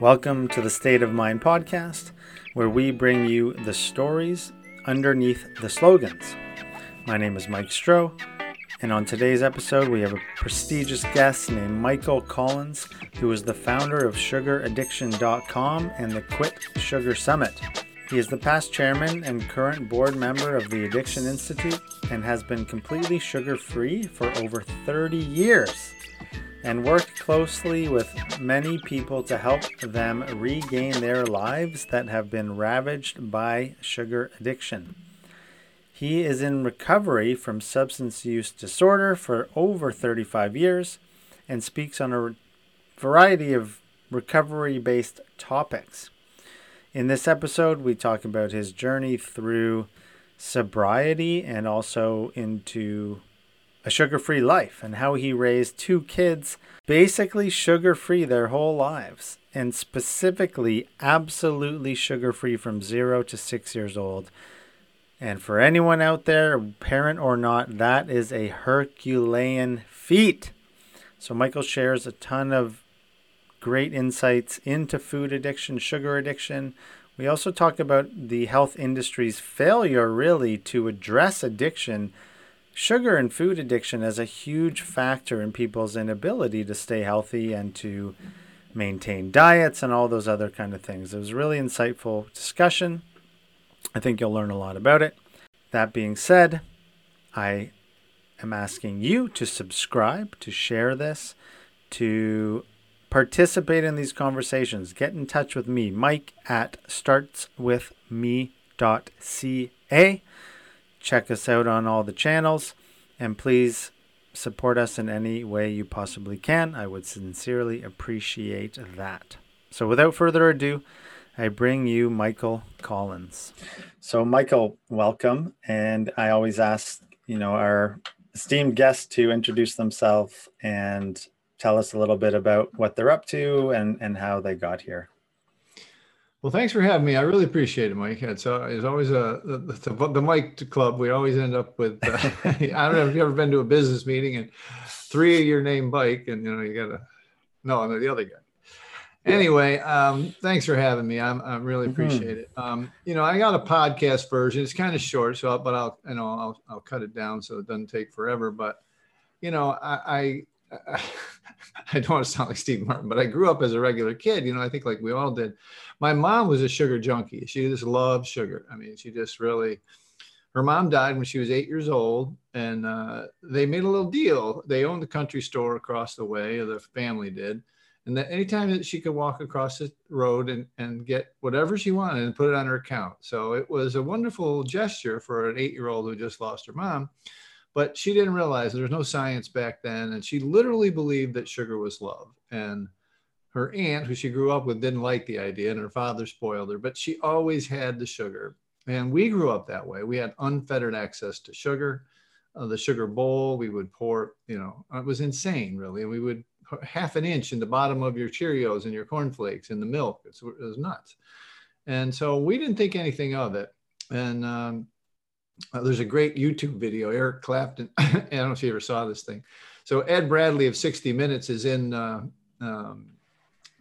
Welcome to the State of Mind podcast, where we bring you the stories underneath the slogans. My name is Mike Stroh, and on today's episode, we have a prestigious guest named Michael Collins, who is the founder of SugarAddiction.com and the Quit Sugar Summit. He is the past chairman and current board member of the Addiction Institute and has been completely sugar free for over 30 years and worked closely with many people to help them regain their lives that have been ravaged by sugar addiction. He is in recovery from substance use disorder for over 35 years and speaks on a variety of recovery based topics. In this episode, we talk about his journey through sobriety and also into a sugar free life and how he raised two kids basically sugar free their whole lives and specifically absolutely sugar free from zero to six years old. And for anyone out there, parent or not, that is a Herculean feat. So, Michael shares a ton of great insights into food addiction, sugar addiction. We also talk about the health industry's failure, really, to address addiction sugar and food addiction is a huge factor in people's inability to stay healthy and to maintain diets and all those other kind of things. It was a really insightful discussion. I think you'll learn a lot about it. That being said, I am asking you to subscribe, to share this, to participate in these conversations. Get in touch with me, Mike at startswithme.ca. Check us out on all the channels and please support us in any way you possibly can. I would sincerely appreciate that. So, without further ado, I bring you Michael Collins. So, Michael, welcome. And I always ask, you know, our esteemed guests to introduce themselves and tell us a little bit about what they're up to and, and how they got here. Well, thanks for having me. I really appreciate it, Mike. It's, uh, it's always a the, the, the Mike Club. We always end up with. Uh, I don't know if you've ever been to a business meeting and three of your name Mike, and you know you got to no, no, the other guy. Anyway, um, thanks for having me. I'm, I really mm-hmm. appreciate mm-hmm. it. Um, you know, I got a podcast version. It's kind of short, so but I'll you know I'll I'll cut it down so it doesn't take forever. But you know, I, I I don't want to sound like Steve Martin, but I grew up as a regular kid. You know, I think like we all did. My mom was a sugar junkie. She just loved sugar. I mean, she just really. Her mom died when she was eight years old, and uh, they made a little deal. They owned the country store across the way, or the family did. And that anytime that she could walk across the road and, and get whatever she wanted and put it on her account. So it was a wonderful gesture for an eight year old who just lost her mom but she didn't realize there was no science back then. And she literally believed that sugar was love. And her aunt, who she grew up with, didn't like the idea, and her father spoiled her, but she always had the sugar. And we grew up that way. We had unfettered access to sugar. Uh, the sugar bowl, we would pour, you know, it was insane, really. And we would half an inch in the bottom of your Cheerios and your cornflakes in the milk. It was nuts. And so we didn't think anything of it. And um, uh, there's a great YouTube video, Eric Clapton. I don't know if you ever saw this thing. So Ed Bradley of 60 Minutes is in uh, um,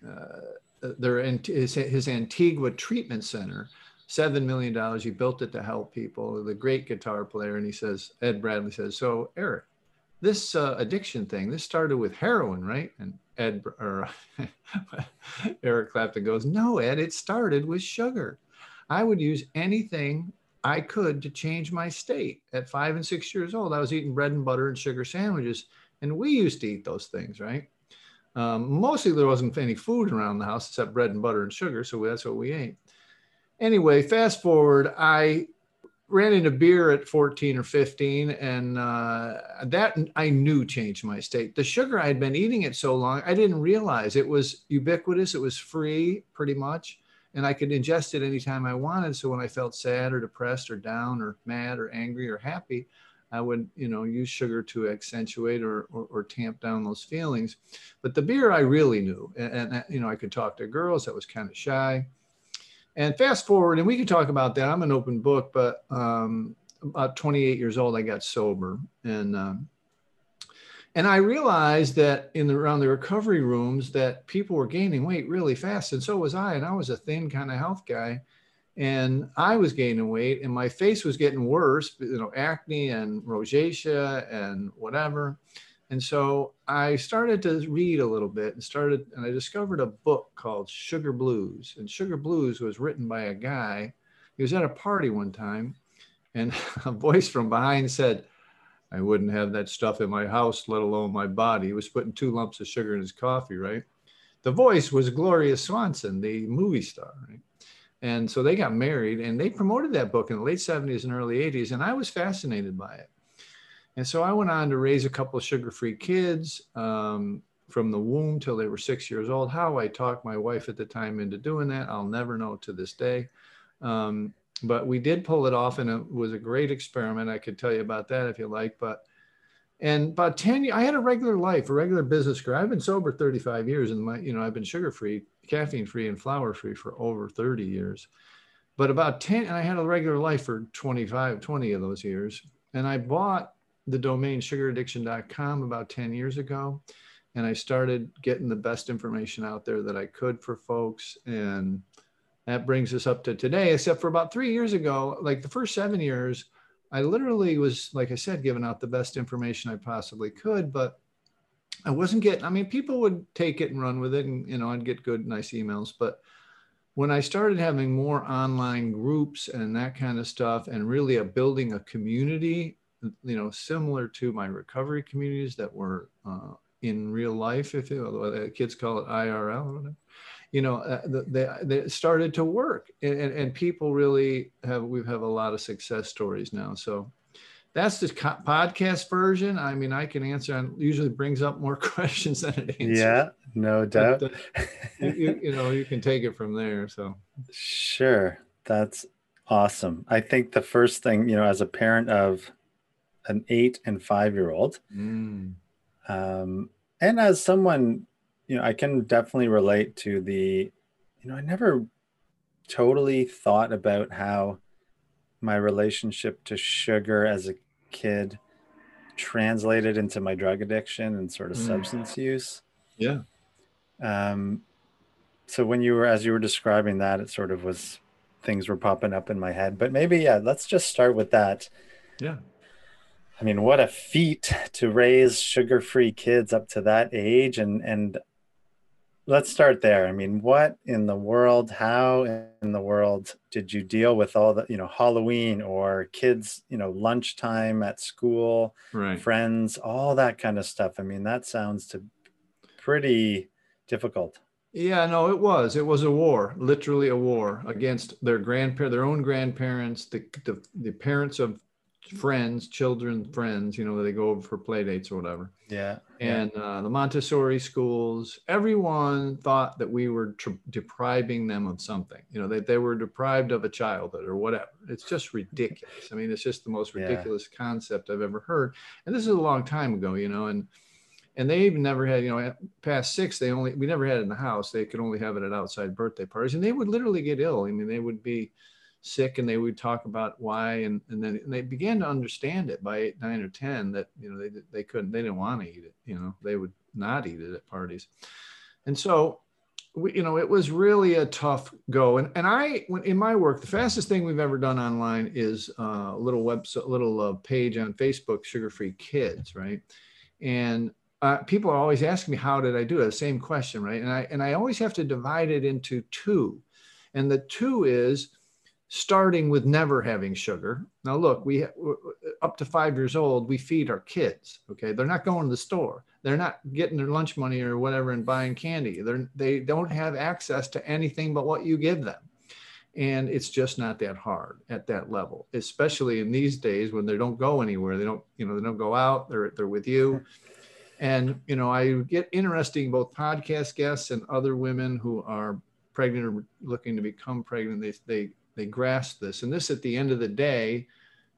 uh, their his, his Antigua Treatment Center. Seven million dollars. He built it to help people. The great guitar player, and he says, Ed Bradley says, "So Eric, this uh, addiction thing, this started with heroin, right?" And Ed or Eric Clapton goes, "No, Ed, it started with sugar. I would use anything I could to change my state. At five and six years old, I was eating bread and butter and sugar sandwiches, and we used to eat those things, right? Um, mostly there wasn't any food around the house except bread and butter and sugar, so that's what we ate. Anyway, fast forward, I ran into beer at 14 or 15, and uh, that I knew changed my state. The sugar I had been eating it so long, I didn't realize it was ubiquitous. It was free, pretty much and I could ingest it anytime I wanted. So when I felt sad or depressed or down or mad or angry or happy, I would, you know, use sugar to accentuate or, or, or tamp down those feelings. But the beer I really knew, and, and you know, I could talk to girls. that was kind of shy. And fast forward, and we can talk about that. I'm an open book, but um, about 28 years old, I got sober, and um, and I realized that in the around the recovery rooms that people were gaining weight really fast, and so was I. And I was a thin kind of health guy, and I was gaining weight, and my face was getting worse. You know, acne and rosacea and whatever. And so I started to read a little bit and started, and I discovered a book called Sugar Blues. And Sugar Blues was written by a guy. He was at a party one time, and a voice from behind said, I wouldn't have that stuff in my house, let alone my body. He was putting two lumps of sugar in his coffee, right? The voice was Gloria Swanson, the movie star, right? And so they got married and they promoted that book in the late 70s and early 80s. And I was fascinated by it. And so I went on to raise a couple of sugar free kids um, from the womb till they were six years old. How I talked my wife at the time into doing that, I'll never know to this day. Um, but we did pull it off and it was a great experiment. I could tell you about that if you like. But and about 10 years, I had a regular life, a regular business career. I've been sober 35 years and my, you know, I've been sugar free, caffeine free, and flour free for over 30 years. But about 10, and I had a regular life for 25, 20 of those years. And I bought the domain sugaraddiction.com about 10 years ago. And I started getting the best information out there that I could for folks. And that brings us up to today, except for about three years ago, like the first seven years, I literally was, like I said, giving out the best information I possibly could, but I wasn't getting, I mean, people would take it and run with it and, you know, I'd get good, nice emails. But when I started having more online groups and that kind of stuff, and really a building a community, you know, similar to my recovery communities that were uh, in real life, if you, uh, kids call it IRL you know, uh, they, they started to work and, and people really have, we have a lot of success stories now. So that's the podcast version. I mean, I can answer and usually brings up more questions than it answers. Yeah, no doubt. But, uh, you, you know, you can take it from there. So sure. That's awesome. I think the first thing, you know, as a parent of an eight and five year old, mm. um, and as someone you know, I can definitely relate to the, you know, I never totally thought about how my relationship to sugar as a kid translated into my drug addiction and sort of mm. substance use. Yeah. Um, so when you were, as you were describing that, it sort of was things were popping up in my head. But maybe, yeah, let's just start with that. Yeah. I mean, what a feat to raise sugar-free kids up to that age, and and let's start there. I mean, what in the world, how in the world did you deal with all the, you know, Halloween or kids, you know, lunchtime at school, right. friends, all that kind of stuff? I mean, that sounds to pretty difficult. Yeah, no, it was. It was a war, literally a war against their grandparents, their own grandparents, the, the, the parents of friends, children, friends, you know, they go over for play dates or whatever. Yeah. And uh, the Montessori schools, everyone thought that we were tr- depriving them of something, you know, they, they were deprived of a childhood or whatever. It's just ridiculous. I mean, it's just the most ridiculous yeah. concept I've ever heard. And this is a long time ago, you know, and, and they even never had, you know, past six, they only, we never had it in the house. They could only have it at outside birthday parties and they would literally get ill. I mean, they would be, sick and they would talk about why and, and then and they began to understand it by eight nine or ten that you know they, they couldn't they didn't want to eat it you know they would not eat it at parties. And so we, you know it was really a tough go. And and i in my work the fastest thing we've ever done online is uh, a little website little uh, page on facebook sugar free kids right? And uh, people are always asking me how did i do it? The same question right? And i and i always have to divide it into two. And the two is starting with never having sugar. Now, look, we up to five years old, we feed our kids. Okay, they're not going to the store. They're not getting their lunch money or whatever and buying candy. They're they don't have access to anything but what you give them. And it's just not that hard at that level, especially in these days when they don't go anywhere. They don't, you know, they don't go out. They're they're with you. And you know, I get interesting both podcast guests and other women who are pregnant or looking to become pregnant. They they they grasp this. And this at the end of the day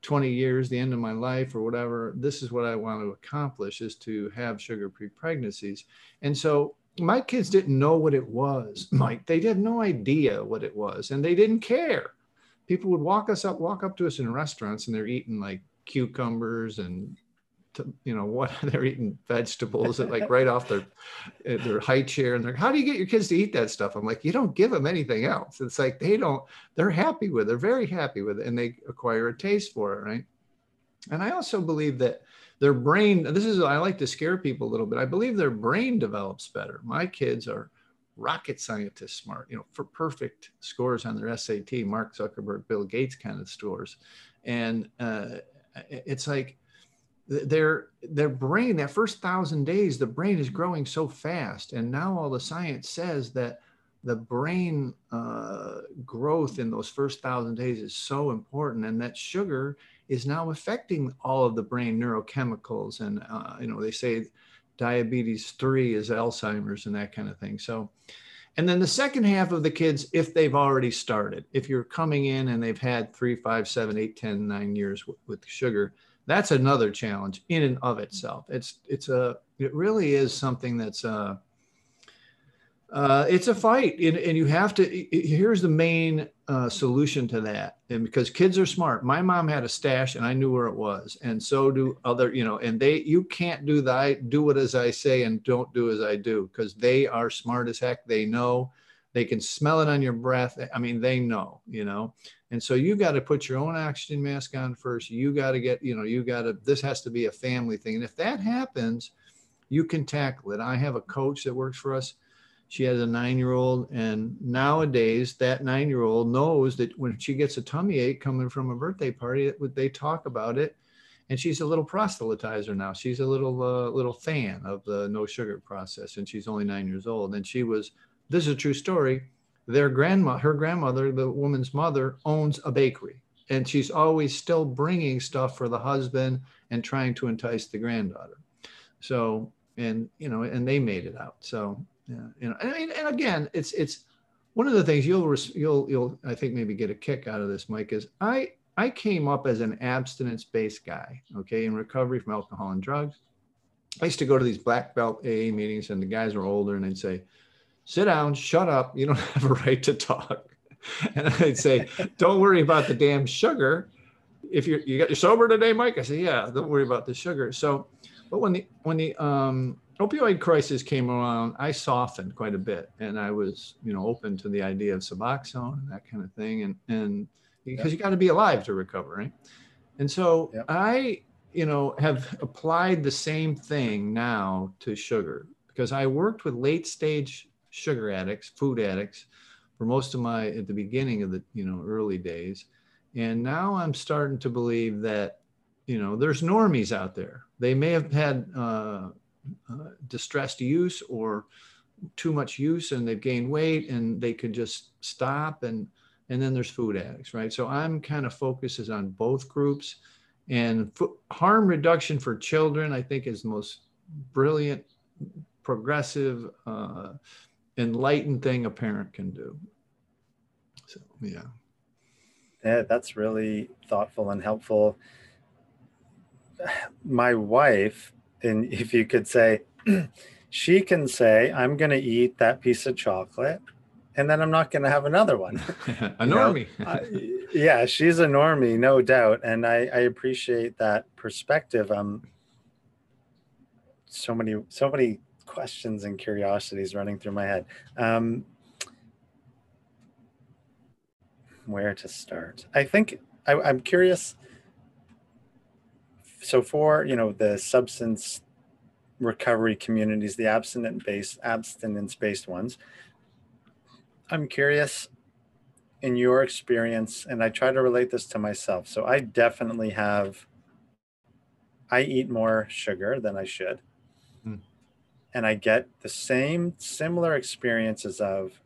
20 years the end of my life or whatever this is what i want to accomplish is to have sugar-free pregnancies. And so my kids didn't know what it was mike. They had no idea what it was and they didn't care. People would walk us up walk up to us in restaurants and they're eating like cucumbers and to, you know, what they're eating vegetables and like right off their their high chair, and they're, how do you get your kids to eat that stuff? I'm like, you don't give them anything else. It's like they don't, they're happy with it, they're very happy with it, and they acquire a taste for it, right? And I also believe that their brain, this is, I like to scare people a little bit. I believe their brain develops better. My kids are rocket scientist smart, you know, for perfect scores on their SAT, Mark Zuckerberg, Bill Gates kind of scores. And uh, it's like their their brain, that first thousand days, the brain is growing so fast. And now all the science says that the brain uh, growth in those first thousand days is so important, and that sugar is now affecting all of the brain neurochemicals. And uh, you know, they say diabetes three is Alzheimer's and that kind of thing. So, and then the second half of the kids, if they've already started, if you're coming in and they've had three, five, seven, eight, ten, nine years with sugar, that's another challenge in and of itself. It's it's a it really is something that's uh uh, it's a fight, and, and, you have to. Here's the main uh, solution to that, and because kids are smart. My mom had a stash, and I knew where it was, and so do other. You know, and they. You can't do the I do it as I say and don't do as I do because they are smart as heck. They know, they can smell it on your breath. I mean, they know. You know, and so you got to put your own oxygen mask on first. You got to get. You know, you got to. This has to be a family thing, and if that happens, you can tackle it. I have a coach that works for us she has a nine year old, and nowadays that nine year old knows that when she gets a tummy ache coming from a birthday party, they talk about it. And she's a little proselytizer now. She's a little uh, little fan of the no sugar process, and she's only nine years old. And she was. This is a true story. Their grandma, her grandmother, the woman's mother, owns a bakery, and she's always still bringing stuff for the husband and trying to entice the granddaughter. So, and you know, and they made it out. So yeah you know I mean, and again it's it's one of the things you'll you'll you'll i think maybe get a kick out of this mike is i i came up as an abstinence based guy okay in recovery from alcohol and drugs i used to go to these black belt aa meetings and the guys were older and they'd say sit down shut up you don't have a right to talk. And i'd say don't worry about the damn sugar. If you're you got your sober today mike? I say yeah don't worry about the sugar. So but when the when the um opioid crisis came around, I softened quite a bit, and I was, you know, open to the idea of Suboxone and that kind of thing, and and because yep. you got to be alive to recover, right? And so yep. I, you know, have applied the same thing now to sugar. Because I worked with late stage sugar addicts, food addicts, for most of my at the beginning of the you know early days, and now I'm starting to believe that you know there's normies out there. They may have had uh, uh, distressed use or too much use and they've gained weight and they could just stop and and then there's food addicts right? So i'm kind of focuses on both groups. And harm reduction for children i think is the most brilliant progressive uh, enlightened thing a parent can do so yeah yeah that's really thoughtful and helpful my wife and if you could say, she can say, I'm going to eat that piece of chocolate and then I'm not going to have another one. a normie. I, yeah, she's a normie, no doubt. And I, I appreciate that perspective. Um, so many, so many questions and curiosities running through my head. Um, where to start? I think I, I'm curious so for you know the substance recovery communities, the abstinence based abstinence based ones, I'm curious in your experience, and I try to relate this to myself. So I definitely have I eat more sugar than I should. And I get the same similar experiences of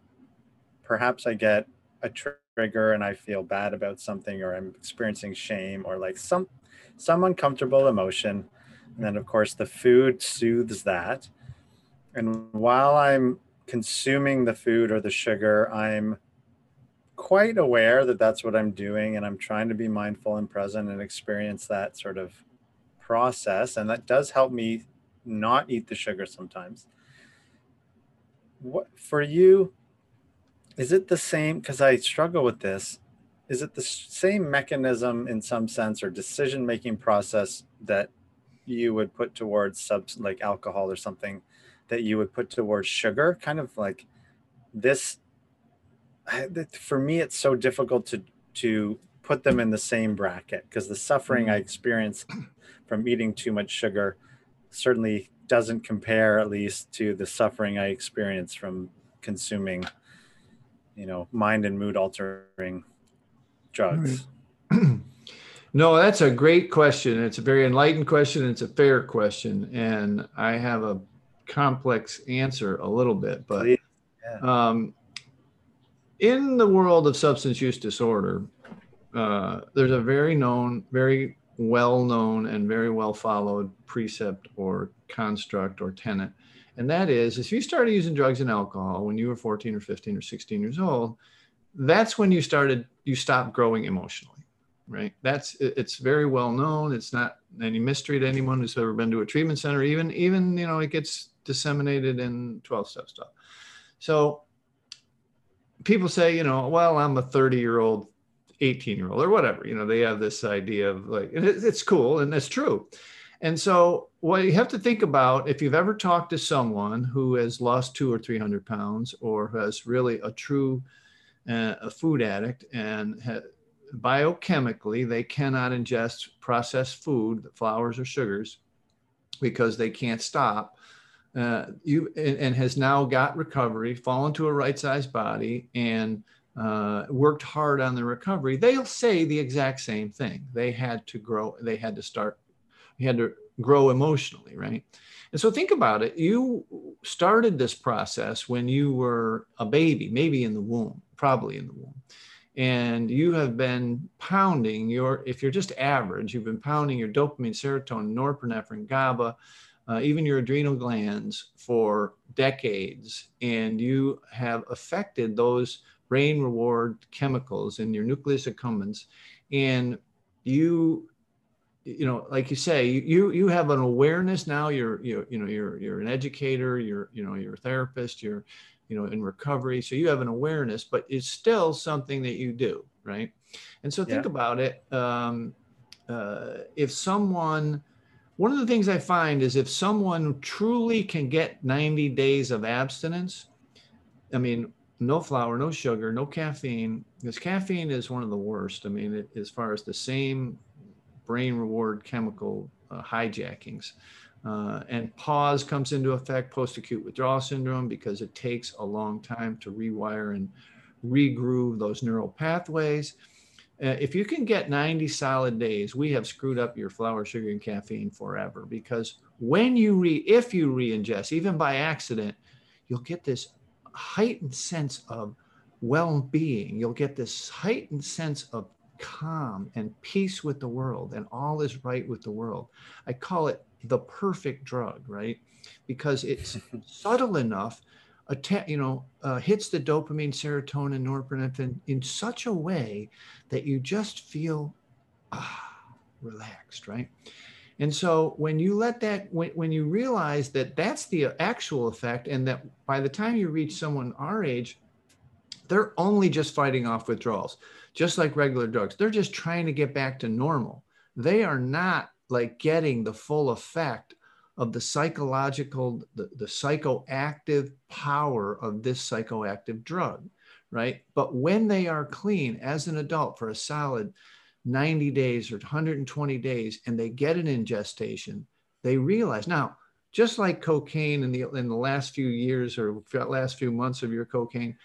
perhaps I get a trigger and I feel bad about something or I'm experiencing shame or like some some uncomfortable emotion. And then, of course, the food soothes that. And while I'm consuming the food or the sugar, I'm quite aware that that's what I'm doing. And I'm trying to be mindful and present and experience that sort of process. And that does help me not eat the sugar sometimes. What for you? Is it the same? Because I struggle with this is it the same mechanism in some sense or decision making process that you would put towards subs like alcohol or something that you would put towards sugar kind of like this for me it's so difficult to to put them in the same bracket because the suffering i mm. experience from eating too much sugar certainly doesn't compare at least to the suffering i experience from consuming you know mind and mood altering drugs right. no that's a great question it's a very enlightened question it's a fair question and i have a complex answer a little bit but yeah. um, in the world of substance use disorder uh, there's a very known very well known and very well followed precept or construct or tenet. And that is if you started using drugs and alcohol when you were 14 or 15 or 16 years old that's when you started you stopped growing emotionally right? That's it's very well known it's not any mystery to anyone who's ever been to a treatment center. Even even you know it gets disseminated in 12 step stuff. So people say you know well i'm a 30 year old 18 year old or whatever you know they have this idea of like it's cool and it's true and so, what you have to think about if you've ever talked to someone who has lost two or 300 pounds or has really a true uh, a food addict and ha- biochemically they cannot ingest processed food, flours or sugars, because they can't stop. Uh, you and, and, has now got recovery, fallen to a right-sized body, and uh, worked hard on the recovery. They'll say the exact same thing. They had to grow. They had to start you had to grow emotionally, right? And so think about it. You started this process when you were a baby, maybe in the womb, probably in the womb. And you have been pounding your, if you're just average, you've been pounding your dopamine, serotonin, norepinephrine, GABA, uh, even your adrenal glands for decades. And you have affected those brain reward chemicals in your nucleus accumbens. And you you know like you say you you have an awareness now you're you you know you're you're an educator you're you know you're a therapist you're you know in recovery so you have an awareness but it's still something that you do right and so think yeah. about it um, uh, if someone one of the things i find is if someone truly can get 90 days of abstinence i mean no flour no sugar no caffeine because caffeine is one of the worst i mean it, as far as the same brain reward chemical uh, hijackings. Uh, and PAWS comes into effect post acute withdrawal syndrome because it takes a long time to rewire and regroove those neural pathways. Uh, if you can get 90 solid days, we have screwed up your flour, sugar, and caffeine forever because when you re, if you re-ingest, even by accident, you'll get this heightened sense of well-being. You'll get this heightened sense of calm and peace with the world and all is right with the world. I call it the perfect drug, right? Because it's subtle enough, you know, uh, hits the dopamine, serotonin, norepinephrine in such a way that you just feel ah, relaxed, right? And so when you let that, when, when you realize that that's the actual effect, and that by the time you reach someone our age, they're only just fighting off withdrawals just like regular drugs. They're just trying to get back to normal. They are not like getting the full effect of the psychological, the, the psychoactive power of this psychoactive drug, right? But when they are clean as an adult for a solid 90 days or 120 days and they get an ingestation, they realize now, just like cocaine in the in the last few years or last few months of your cocaine,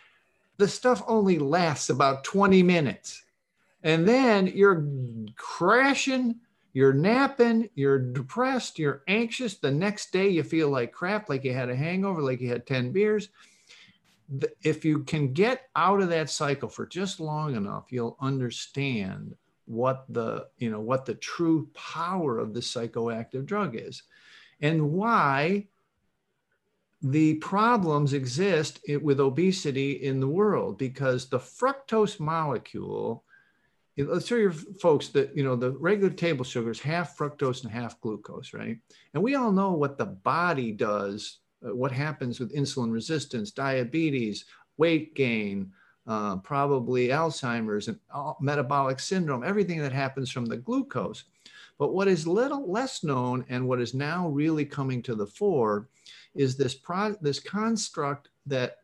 the stuff only lasts about 20 minutes. And then you're crashing, you're napping, you're depressed, you're anxious. The next day you feel like crap, like you had a hangover, like you had 10 beers. If you can get out of that cycle for just long enough, you'll understand what the, you know, what the true power of the psychoactive drug is and why the problems exist with obesity in the world because the fructose molecule let's show your folks that you know the regular table sugar is half fructose and half glucose right? And we all know what the body does uh, what happens with insulin resistance diabetes weight gain uh, probably alzheimer's and metabolic syndrome everything that happens from the glucose But what is little less known and what is now really coming to the fore is this pro, this construct that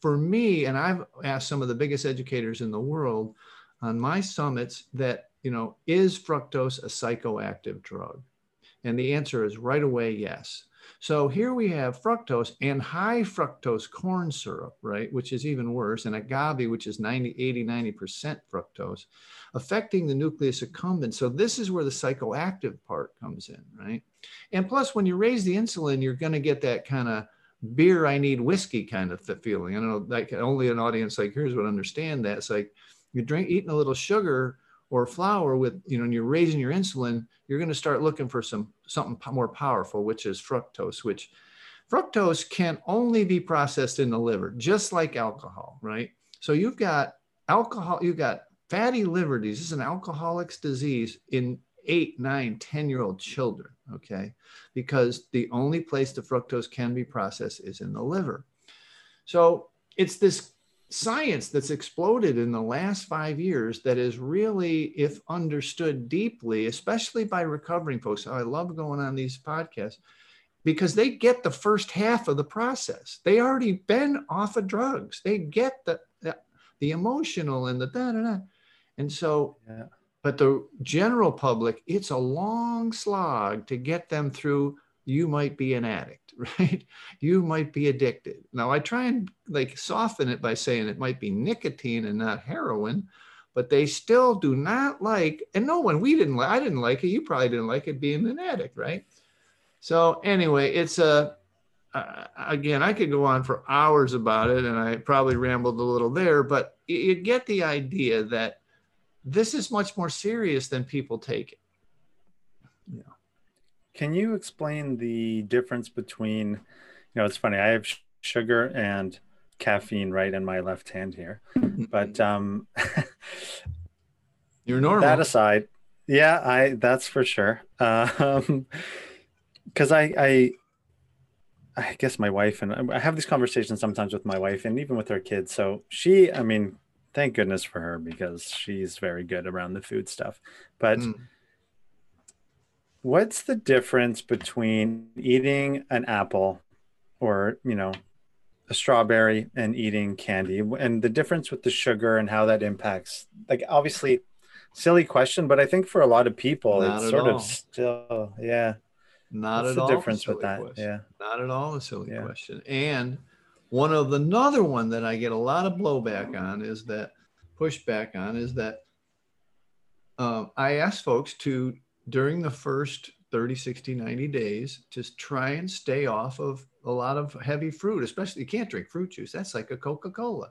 for me, and I've asked some of the biggest educators in the world on my summits that, you know, is fructose a psychoactive drug? And the answer is right away, yes. So here we have fructose and high fructose corn syrup, right, which is even worse, and agave, which is 90, 80, 90% fructose, affecting the nucleus accumbens. So this is where the psychoactive part comes in, right? And plus, when you raise the insulin, you're going to get that kind of beer, I need whiskey kind of feeling. I don't know, like only an audience like yours would understand that. It's like you're drink, eating a little sugar or flour with, you know, and you're raising your insulin, you're going to start looking for some something more powerful, which is fructose, which fructose can only be processed in the liver, just like alcohol, right? So you've got alcohol, you've got fatty liver disease. This is an alcoholic's disease in eight, nine, 10 year old children, okay? Because the only place the fructose can be processed is in the liver. So it's this science that's exploded in the last five years that is really, if understood deeply, especially by recovering folks. I love going on these podcasts because they get the first half of the process. They already been off of drugs. They get the the, the emotional and the da da da. And so, yeah. but the general public, it's a long slog to get them through you might be an addict, right? You might be addicted. Now, I try and like soften it by saying it might be nicotine and not heroin, but they still do not like, and no one, we didn't like, I didn't like it. You probably didn't like it being an addict, right? So, anyway, it's a, uh, again, I could go on for hours about it, and I probably rambled a little there, but you get the idea that this is much more serious than people take it. Can you explain the difference between, you know, it's funny, I have sugar and caffeine right in my left hand here, but um, you're normal. That aside, yeah, I that's for sure. Um, because I, I, I guess my wife and I have these conversations sometimes with my wife and even with her kids. So she, I mean, thank goodness for her because she's very good around the food stuff. But mm what's the difference between eating an apple or you know a strawberry and eating candy and the difference with the sugar and how that impacts like obviously silly question but i think for a lot of people not it's sort all. of still yeah not What's at the all difference with that question. yeah not at all a silly yeah. question and one of the, another one that i get a lot of blowback on is that pushback on is that um, i ask folks to during the first 30, 60, 90 days, just try and stay off of a lot of heavy fruit, especially you can't drink fruit juice. That's like a Coca Cola.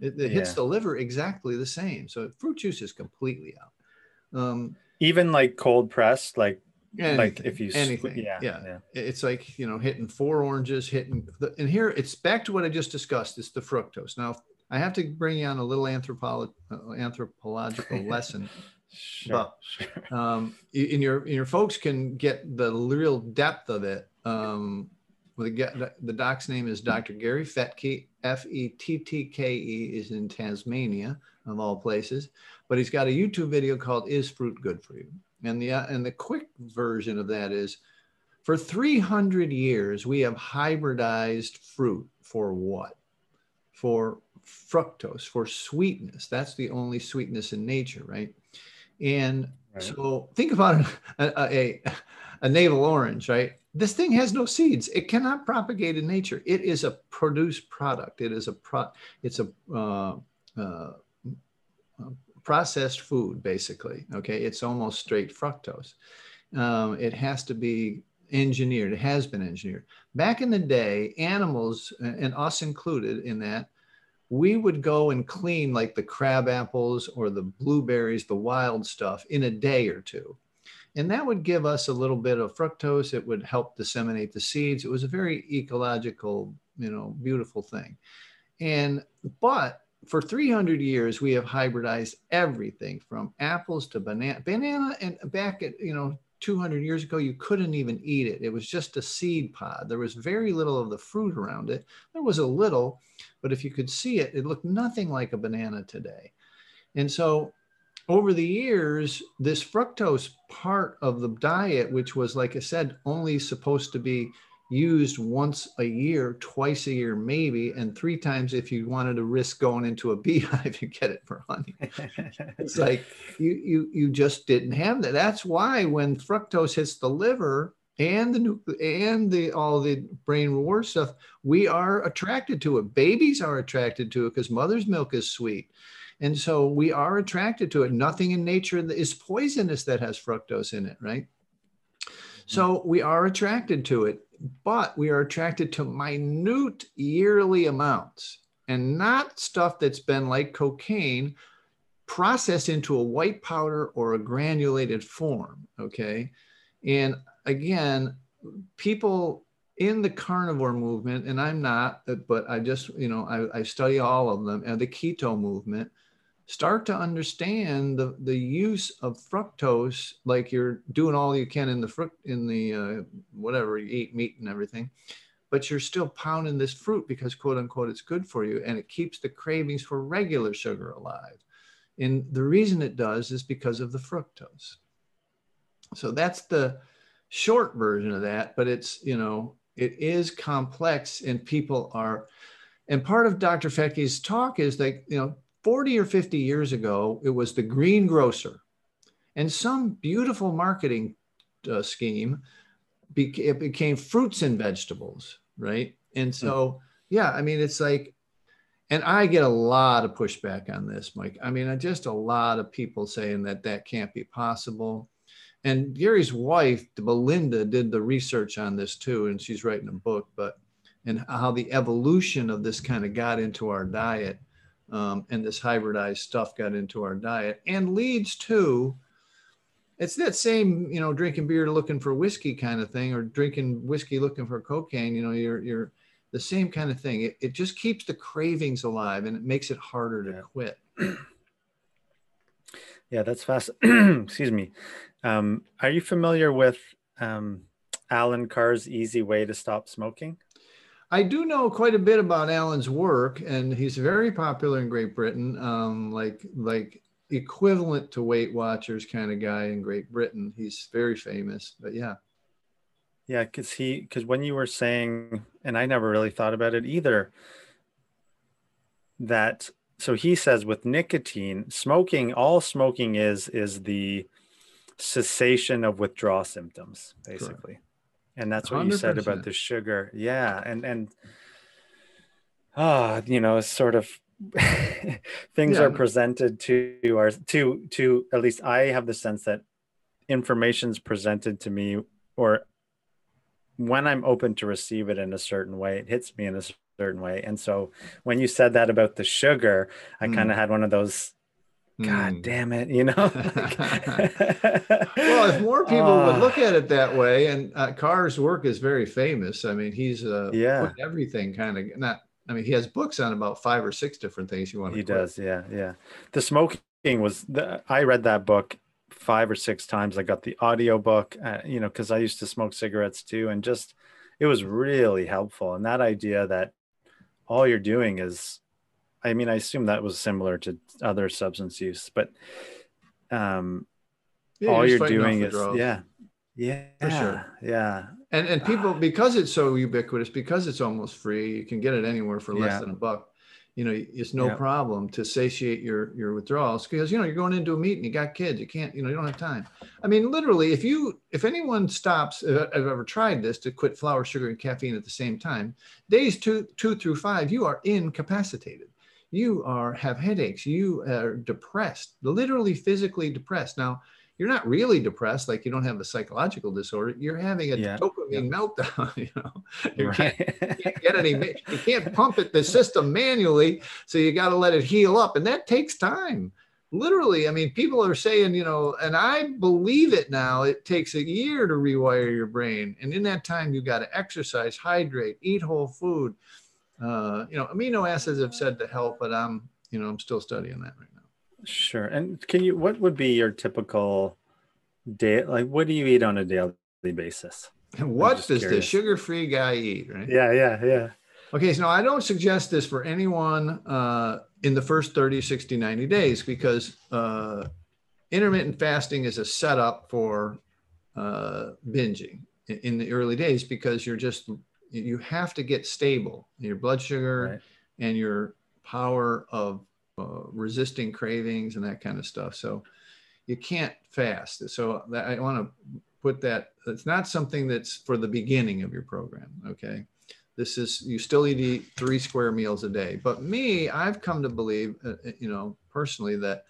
It, it yeah. hits the liver exactly the same. So fruit juice is completely out. Um, Even like cold pressed, like anything, like if you anything, yeah, yeah, yeah, it's like you know hitting four oranges, hitting the, and here it's back to what I just discussed. It's the fructose. Now I have to bring you on a little uh, anthropological lesson Sure, but sure. Um, and your your folks can get the real depth of it. Um, the, the doc's name is Dr. Gary Fettke, F E T T K E, is in Tasmania, of all places. But he's got a YouTube video called "Is Fruit Good for You?" And the uh, and the quick version of that is, for 300 years we have hybridized fruit for what? For fructose, for sweetness. That's the only sweetness in nature, right? And right. so think about a, a, a, navel orange, right? This thing has no seeds. It cannot propagate in nature. It is a produced product. It is a pro. It's a uh, uh, processed food, basically. Okay, it's almost straight fructose. Um, it has to be engineered. It has been engineered. Back in the day, animals, and us included in that, we would go and clean like the crab apples or the blueberries, the wild stuff in a day or two. And that would give us a little bit of fructose. It would help disseminate the seeds. It was a very ecological, you know, beautiful thing. And, but for 300 years, we have hybridized everything from apples to banana, banana, and back at, you know, 200 years ago, you couldn't even eat it. It was just a seed pod. There was very little of the fruit around it. There was a little, but if you could see it, it looked nothing like a banana today. And so over the years, this fructose part of the diet, which was, like I said, only supposed to be used once a year, twice a year, maybe, and three times if you wanted to risk going into a beehive, you get it for honey. it's like you you you just didn't have that. That's why when fructose hits the liver and the and the all the brain reward stuff, we are attracted to it. Babies are attracted to it because mother's milk is sweet. And so we are attracted to it. Nothing in nature is poisonous that has fructose in it, right? So we are attracted to it, but we are attracted to minute yearly amounts and not stuff that's been like cocaine processed into a white powder or a granulated form. Okay. And again, people in the carnivore movement, and I'm not, but I just, you know, I, I study all of them, and the keto movement start to understand the, the use of fructose like you're doing all you can in the fruit in the uh, whatever you eat meat and everything but you're still pounding this fruit because quote unquote it's good for you and it keeps the cravings for regular sugar alive. And the reason it does is because of the fructose. So that's the short version of that but it's you know it is complex and people are and part of dr Fettke's talk is like you know 40 or 50 years ago, it was the green grocer. And some beautiful marketing uh, scheme, it became fruits and vegetables, right? And so, yeah, I mean, it's like, and I get a lot of pushback on this, Mike. I mean, just a lot of people saying that that can't be possible. And Gary's wife, Belinda, did the research on this too, and she's writing a book, but and how the evolution of this kind of got into our diet um, and this hybridized stuff got into our diet and leads to it's that same you know drinking beer looking for whiskey kind of thing or drinking whiskey looking for cocaine you know you're you're the same kind of thing. It, it just keeps the cravings alive and it makes it harder to yeah. quit. Yeah that's fast excuse me. Um, are you familiar with um, allen carr's easy way to stop smoking I do know quite a bit about Allen's work, and he's very popular in Great Britain, um, like like equivalent to Weight Watchers kind of guy in Great Britain. He's very famous, but yeah. Yeah, because he because when you were saying, and I never really thought about it either, that so he says with nicotine, smoking, all smoking is is the cessation of withdrawal symptoms, basically. Correct and that's what 100%. you said about the sugar yeah and and ah uh, you know sort of things yeah. are presented to our to to at least i have the sense that information's presented to me or when i'm open to receive it in a certain way it hits me in a certain way and so when you said that about the sugar i mm. kind of had one of those God mm. damn it, you know. well, if more people uh, would look at it that way, and uh, Carr's work is very famous. I mean, he's uh, yeah everything kind of not. I mean, he has books on about five or six different things you want. He quit. does, yeah, yeah. The smoking was. The, I read that book five or six times. I got the audio book, uh, you know, because I used to smoke cigarettes too, and just it was really helpful. And that idea that all you're doing is I mean, I assume that was similar to other substance use, but um, yeah, all you're, you're doing is yeah, yeah, for sure, yeah. And and people because it's so ubiquitous, because it's almost free, you can get it anywhere for less yeah. than a buck. You know, it's no yeah. problem to satiate your your withdrawals because you know you're going into a meeting, you got kids, you can't, you know, you don't have time. I mean, literally, if you if anyone stops, if I've ever tried this to quit flour, sugar, and caffeine at the same time, days two two through five, you are incapacitated you are have headaches you are depressed literally physically depressed now you're not really depressed like you don't have a psychological disorder you're having a yeah. dopamine yeah. meltdown you know you, right. can't, can't, get any you can't pump it the system manually so you got to let it heal up and that takes time literally i mean people are saying you know and i believe it now it takes a year to rewire your brain and in that time you got to exercise hydrate eat whole food uh, you know, amino acids have said to help, but I'm, you know, I'm still studying that right now. Sure. And can you, what would be your typical day? Like, what do you eat on a daily basis? What does curious. the sugar-free guy eat? Right? Yeah, yeah, yeah. Okay, so I don't suggest this for anyone uh, in the first 30, 60, 90 days because uh, intermittent fasting is a setup for uh, binging in, in the early days because you're just you have to get stable your blood sugar Right. and your power of uh, resisting cravings and that kind of stuff. So you can't fast. So that, I want to put that. It's not something that's for the beginning of your program. Okay. This is you still need to eat three square meals a day. But me, I've come to believe, uh, uh, you know, personally that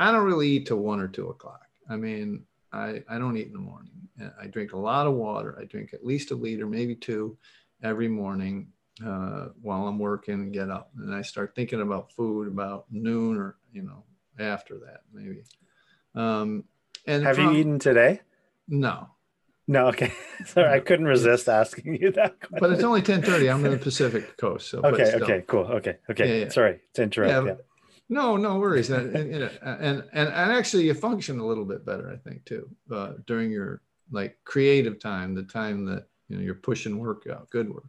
I don't really eat till one or two o'clock. I mean, I, I don't eat in the morning. Uh, I drink a lot of water. I drink at least a liter, maybe two, every morning uh, while I'm working and get up. And I start thinking about food about noon or, you know, after that, maybe. Um, and Have from- you eaten today? No, No. Okay. Sorry, I couldn't resist asking you that. Question. but it's only 1030. I'm in the Pacific coast. So, okay. Okay. Cool. Okay. Okay. Yeah, yeah. Sorry to interrupt. Yeah, Yeah. No, no worries. And, and, and, and, and actually you function a little bit better, I think too, uh, during your like creative time, the time that, you know, you're pushing work out, good work.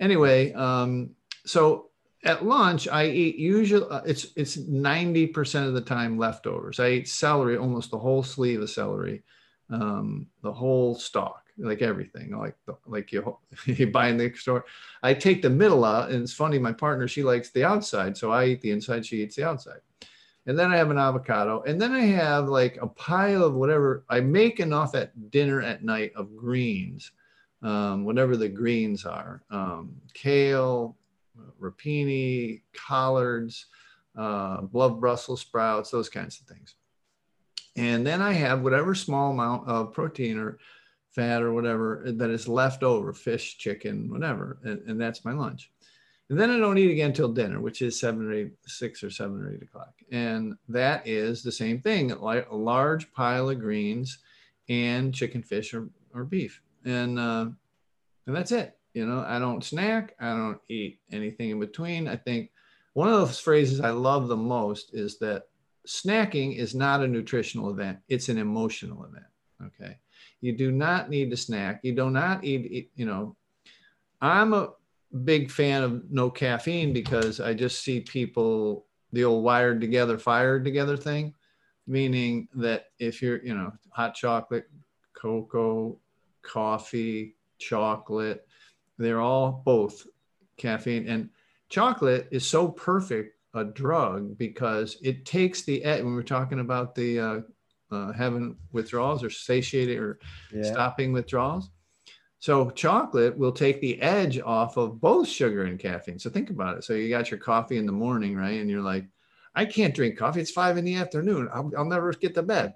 Anyway, um, so at lunch I eat usually uh, it's, it's 90% of the time leftovers. I eat celery, almost the whole sleeve of celery, um, the whole stalk, like everything, like, the, like you, you buy in the store. I take the middle out, and it's funny. My partner, she likes the outside, so I eat the inside. She eats the outside, and then I have an avocado, and then I have like a pile of whatever I make enough at dinner at night of greens, um, whatever the greens are, um, kale, rapini, collards, uh, love Brussels sprouts, those kinds of things. And then I have whatever small amount of protein or fat or whatever that is left over fish chicken whatever and, and that's my lunch. And then i don't eat again till dinner which is seven or eight six or seven or eight o'clock. And that is the same thing a large pile of greens and chicken fish or, or beef and uh, and that's it. You know i don't snack. I don't eat anything in between. I think one of those phrases i love the most is that snacking is not a nutritional event. It's an emotional event. Okay. You do not need to snack. You do not eat, you know, I'm a big fan of no caffeine because I just see people, the old wired together, fired together thing, meaning that if you're, you know, hot chocolate, cocoa, coffee, chocolate, they're all both caffeine. And chocolate is so perfect a drug because it takes the, edge. when we're talking about the, uh, uh, having withdrawals or satiating or Yeah. stopping withdrawals. So chocolate will take the edge off of both sugar and caffeine. So think about it. So you got your coffee in the morning, right? And you're like, I can't drink coffee. It's five in the afternoon. I'll, I'll never get to bed.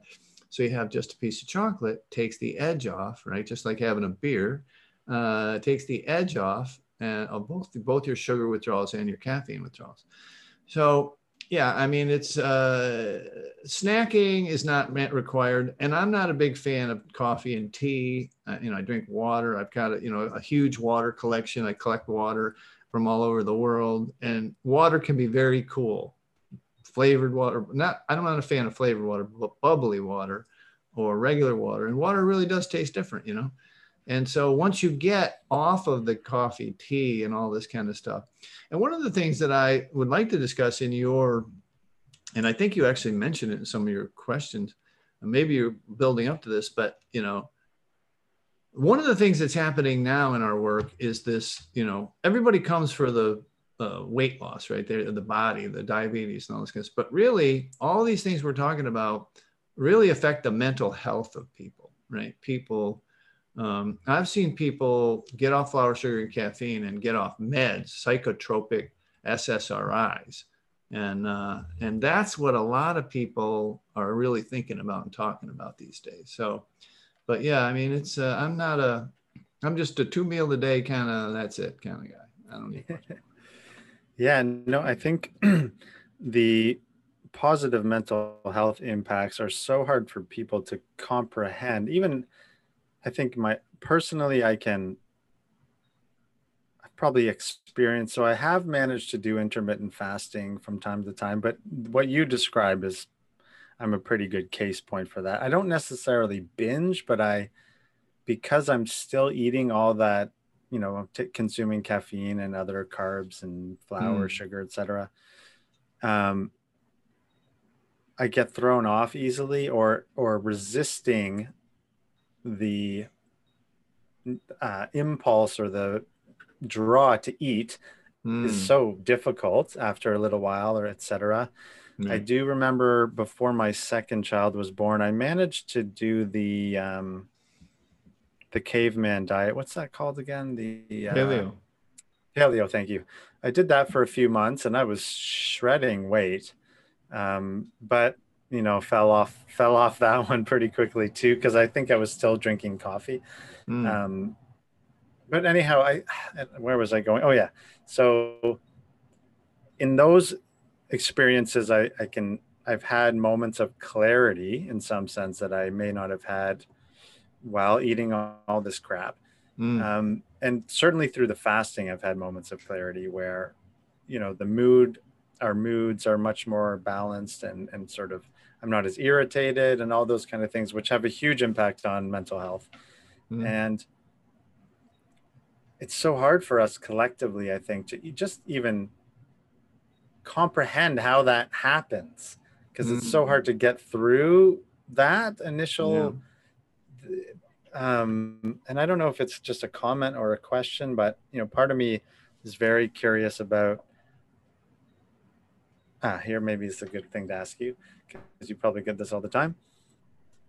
So you have just a piece of chocolate, takes the edge off, right? Just like having a beer, uh, takes the edge off and of both both your sugar withdrawals and your caffeine withdrawals. So yeah, I mean, it's uh, snacking is not required, and I'm not a big fan of coffee and tea. Uh, you know, I drink water. I've got a, you know a huge water collection. I collect water from all over the world, and water can be very cool. Flavored water, not I'm not a fan of flavored water, but bubbly water or regular water, and water really does taste different, you know. And so once you get off of the coffee, tea, and all this kind of stuff, and one of the things that I would like to discuss in your, and I think you actually mentioned it in some of your questions, maybe you're building up to this, but you know, one of the things that's happening now in our work is this, you know, everybody comes for the uh, weight loss, right? There, the body, the diabetes, and all this kind of stuff. But really, all these things we're talking about really affect the mental health of people, right? People um, I've seen people get off flour, sugar, and caffeine and get off meds, psychotropic SSRIs. And, uh, and that's what a lot of people are really thinking about and talking about these days. So, but yeah, I mean, it's, uh, I'm not a, I'm just a two meal a day kind of, that's it kind of guy. I don't need. Yeah, no, I think the positive mental health impacts are so hard for people to comprehend. Even I think my personally, I can I've probably experienced so I have managed to do intermittent fasting from time to time, but what you describe is I'm a pretty good case point for that. I don't necessarily binge, but I because I'm still eating all that you know t- consuming caffeine and other carbs and flour Mm. sugar etc um I get thrown off easily or or resisting the uh, impulse or the draw to eat mm. is hmm. so difficult after a little while or etc. Mm. I do remember before my second child was born, I managed to do the um, the caveman diet. What's that called again? The uh, paleo. Paleo. Thank you. I did that for a few months, and I was shredding weight, um, but you know, fell off fell off that one pretty quickly too because I think I was still drinking coffee. Mm. Um, but anyhow, I where was I going? Oh yeah, so in those experiences, I, I can I've had moments of clarity in some sense that I may not have had while eating all, all this crap. Mm. Um, and certainly through the fasting, I've had moments of clarity where, you know, the mood, our moods are much more balanced and, and sort of, I'm not as irritated and all those kind of things, which have a huge impact on mental health. Mm. And it's so hard for us collectively, I think, to just even comprehend how that happens because mm. it's so hard to get through that initial. Yeah. Um, and I don't know if it's just a comment or a question, but you know, part of me is very curious about. Ah, here maybe it's a good thing to ask you because you probably get this all the time.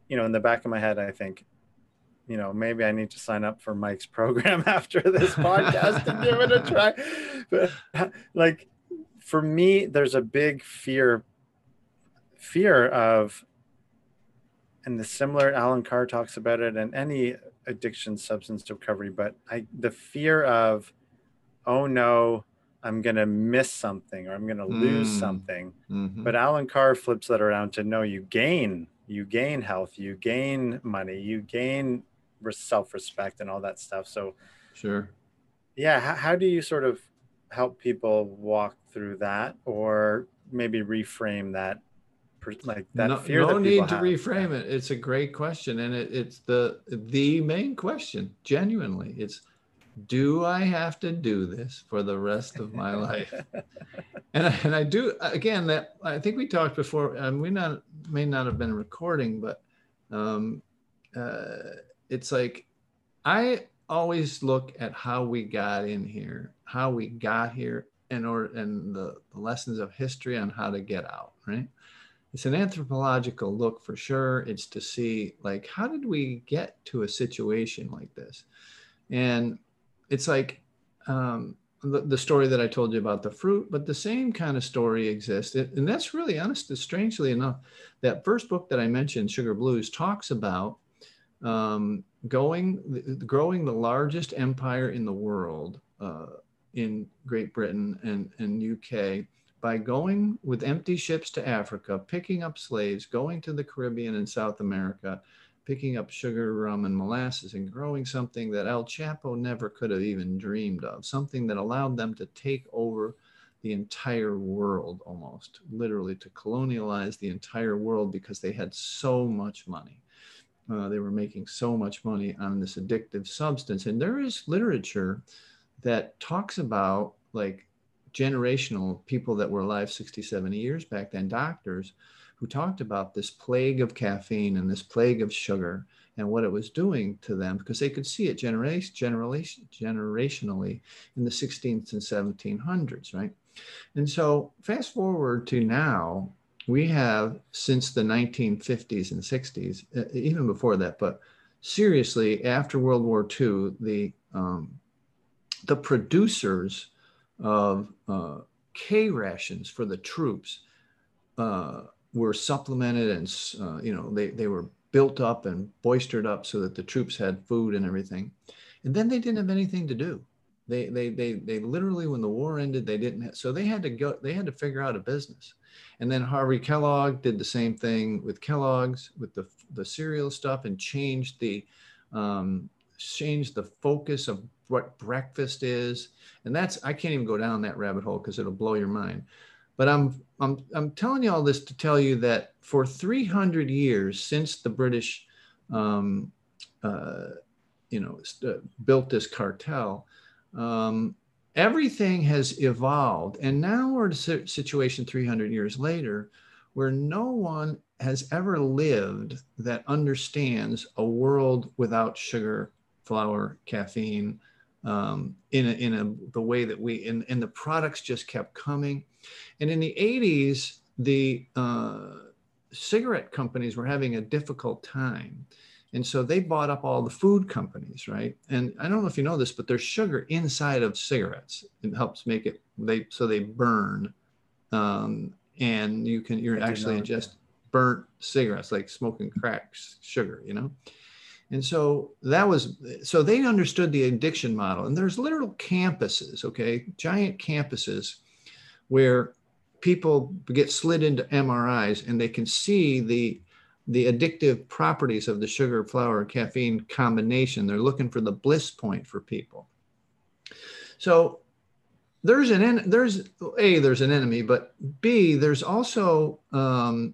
You know, in the back of my head, I think you know, maybe I need to sign up for Mike's program after this podcast to give it a try. But like for me, there's a big fear, fear of, and the similar Allen Carr talks about it and any addiction substance recovery, but I the fear of, oh no, I'm gonna miss something or I'm gonna lose mm. something. Mm-hmm. But Allen Carr flips that around to no, you gain, you gain health, you gain money, you gain self-respect and all that stuff so sure yeah how, how do you sort of help people walk through that or maybe reframe that like that no, fear no that need to have. reframe it it's a great question and it, it's the the main question genuinely it's do i have to do this for the rest of my life and, I, and i do again that i think we talked before and we not may not have been recording but um, uh, it's like I always look at how we got in here, how we got here, and or and the, the lessons of history on how to get out, right? It's an anthropological look for sure. It's to see like how did we get to a situation like this? And it's like um, the, the story that I told you about the fruit, but the same kind of story exists. And that's really honest, strangely enough, that first book that I mentioned, Sugar Blues, talks about um, going growing the largest empire in the world uh, in Great Britain and, and UK by going with empty ships to Africa, picking up slaves, going to the Caribbean and South America, picking up sugar, rum, and molasses, and growing something that El Chapo never could have even dreamed of, something that allowed them to take over the entire world almost, literally to colonialize the entire world because they had so much money. Uh, they were making so much money on this addictive substance. And there is literature that talks about like generational people that were alive 60, 70 years back then, doctors who talked about this plague of caffeine and this plague of sugar and what it was doing to them because they could see it generation, generation, generationally in the 16th and 1700s, right? And so fast forward to now, we have since the 1950s and 60s, even before that, but seriously, after World War II, the um, the producers of uh, K rations for the troops uh, were supplemented and uh, you know they, they were built up and boistered up so that the troops had food and everything. And then they didn't have anything to do. They, they, they, they literally, when the war ended, they didn't, have, so they had to go, they had to figure out a business. And then Harvey Kellogg did the same thing with Kellogg's, with the, the cereal stuff and changed the, um, changed the focus of what breakfast is. And that's, I can't even go down that rabbit hole because it'll blow your mind. But I'm, I'm, I'm telling you all this to tell you that for 300 years since the British, um, uh, you know, st- built this cartel, um, everything has evolved. And now we're in a situation 300 years later where no one has ever lived that understands a world without sugar, flour, caffeine, um, in a, in a, the way that we and, and the products just kept coming. And in the 80s, the uh, cigarette companies were having a difficult time. And so they bought up all the food companies, right? And I don't know if you know this, but there's sugar inside of cigarettes. It helps make it they so they burn, um, and you can you're actually just burnt cigarettes like smoking cracks sugar, you know. And so that was so they understood the addiction model. And there's literal campuses, okay, giant campuses where people get slid into MRIs and they can see the the addictive properties of the sugar, flour, caffeine combination. They're looking for the bliss point for people. So there's an there's a there's an enemy, but b there's also um,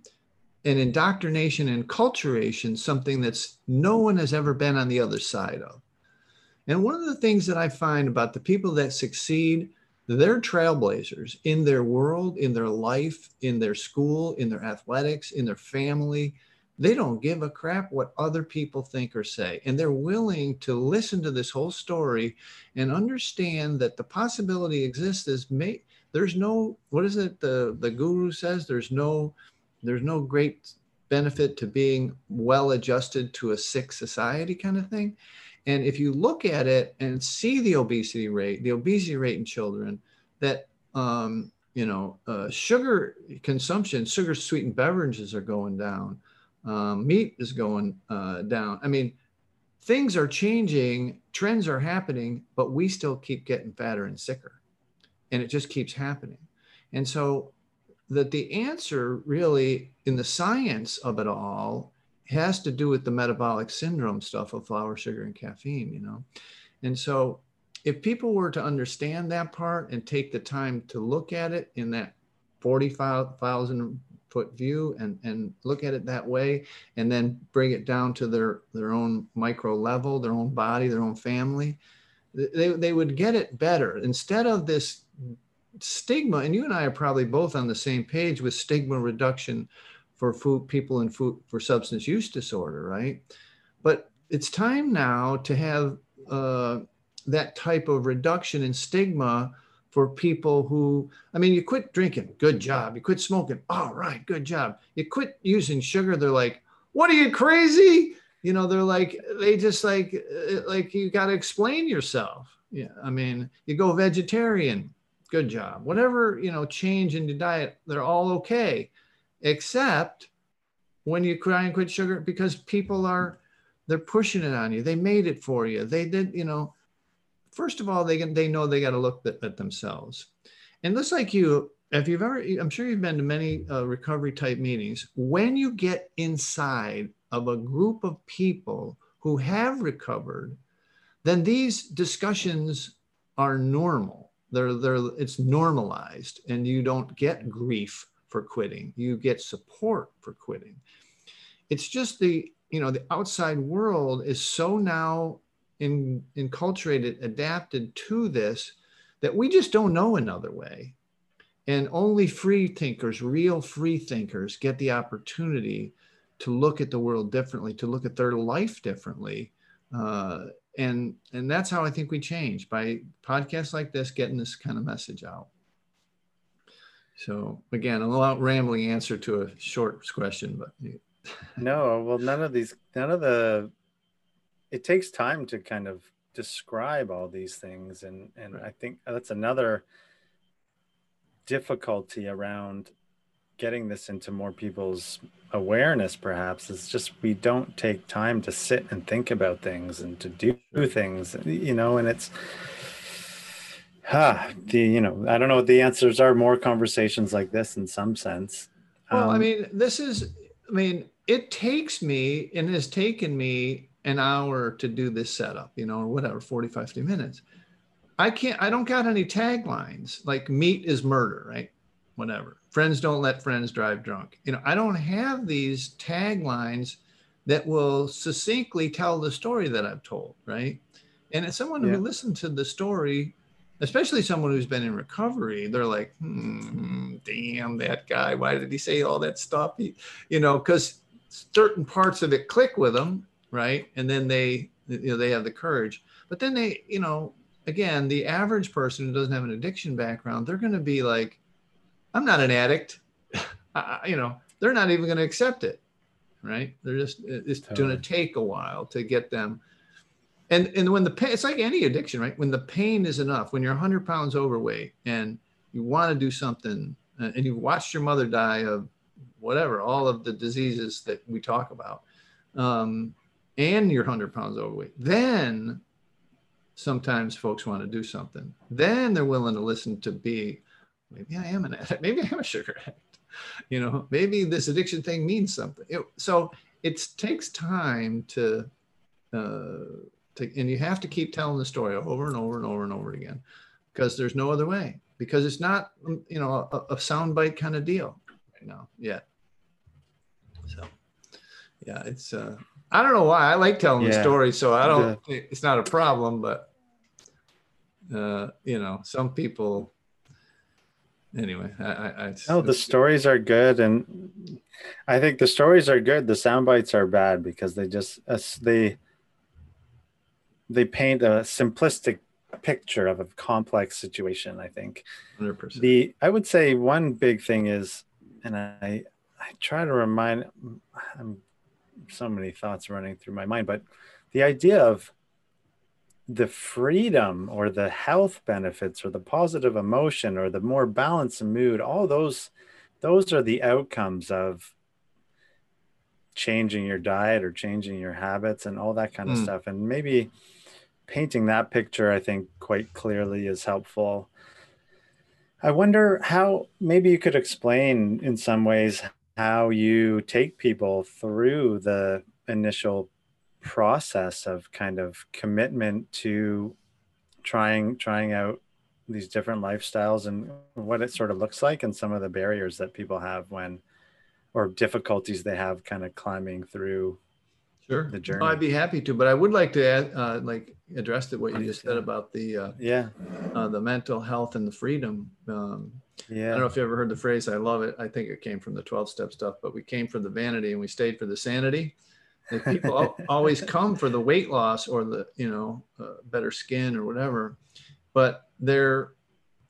an indoctrination and culturation, something that's no one has ever been on the other side of. And one of the things that I find about the people that succeed, they're trailblazers in their world, in their life, in their school, in their athletics, in their family. They don't give a crap what other people think or say. And they're willing to listen to this whole story and understand that the possibility exists is may, there's no, what is it the, the guru says? There's no, there's no great benefit to being well adjusted to a sick society kind of thing. And if you look at it and see the obesity rate, the obesity rate in children, that um, you know, uh, sugar consumption, sugar sweetened beverages are going down, um, meat is going uh, down. I mean, things are changing, trends are happening, but we still keep getting fatter and sicker, and it just keeps happening. And so that the answer really in the science of it all has to do with the metabolic syndrome stuff of flour, sugar, and caffeine, you know. And so if people were to understand that part and take the time to look at it in that 45,000 foot view and, and look at it that way, and then bring it down to their, their own micro level, their own body, their own family, they, they would get it better. Instead of this stigma, and you and I are probably both on the same page with stigma reduction for food people in food for substance use disorder, right? But it's time now to have uh, that type of reduction in stigma for people who, I mean, you quit drinking, good job. You quit smoking, all right, good job. You quit using sugar, they're like, what are you crazy? You know, they're like, they just like, uh, like you got to explain yourself. Yeah, I mean, you go vegetarian, good job. Whatever, you know, change in your diet, they're all okay, except when you try and quit sugar because people are, they're pushing it on you. They made it for you. They did, you know, first of all, they can, they know they got to look at, at, themselves. And just like you, if you've ever, I'm sure you've been to many uh, recovery type meetings, when you get inside of a group of people who have recovered, then these discussions are normal they're, they're, it's normalized and you don't get grief for quitting. You get support for quitting. It's just the, you know, the outside world is so now in, enculturated, adapted to this that we just don't know another way. And only free thinkers, real free thinkers, get the opportunity to look at the world differently, to look at their life differently, uh, and and that's how i think we change by podcasts like this getting this kind of message out so again a lot rambling answer to a short question but no well none of these none of the it takes time to kind of describe all these things and and right. i think that's another difficulty around getting this into more people's awareness perhaps is just we don't take time to sit and think about things and to do things you know and it's ah the you know i don't know what the answers are more conversations like this in some sense. Well um, i mean this is i mean it takes me and has taken me an hour to do this setup you know or whatever 45 50 minutes. I can't i don't got any taglines like meat is murder right whatever. Friends don't let friends drive drunk. You know, I don't have these taglines that will succinctly tell the story that I've told, right? And as someone yeah. who listened to the story especially someone who's been in recovery, they're like, hmm, damn that guy. Why did he say all that stuff? He, you know, because certain parts of it click with them, right? And then they, you know, they have the courage. But then they, you know, again, the average person who doesn't have an addiction background, they're going to be like, I'm not an addict. I, you know, they're not even going to accept it, right? They're just, it's totally. going to take a while to get them and and when the pain it's like any addiction right when the pain is enough when you're 100 pounds overweight and you want to do something uh, and you've watched your mother die of whatever all of the diseases that we talk about um, and you're 100 pounds overweight then sometimes folks want to do something then they're willing to listen to be maybe i am an addict. Maybe i am a sugar addict. You know maybe this addiction thing means something. It, so it takes time to uh, to, and you have to keep telling the story over and over and over and over again because there's no other way because it's not you know a, a soundbite kind of deal right now yet. So yeah it's uh i don't know why. I like telling yeah. the story so i don't yeah. it's not a problem but uh you know some people anyway i i, I no the stories are good and i think the stories are good. The sound bites are bad because they just uh, they they paint a simplistic picture of a complex situation i think. 100%. the i would say one big thing is and i i try to remind i'm so many thoughts running through my mind but the idea of the freedom or the health benefits or the positive emotion or the more balanced mood all those those are the outcomes of changing your diet or changing your habits and all that kind of mm. stuff and maybe painting that picture, I think, quite clearly is helpful. I wonder how maybe you could explain in some ways how you take people through the initial process of kind of commitment to trying trying out these different lifestyles and what it sort of looks like and some of the barriers that people have when or difficulties they have kind of climbing through sure. the journey. I'd be happy to, but I would like to add, uh, like address it what you just said about the uh, yeah uh, the mental health and the freedom. Um, yeah, I don't know if you ever heard the phrase. I love it. I think it came from the twelve step stuff, but we came for the vanity and we stayed for the sanity. People always come for the weight loss or the you know uh, better skin or whatever, but they're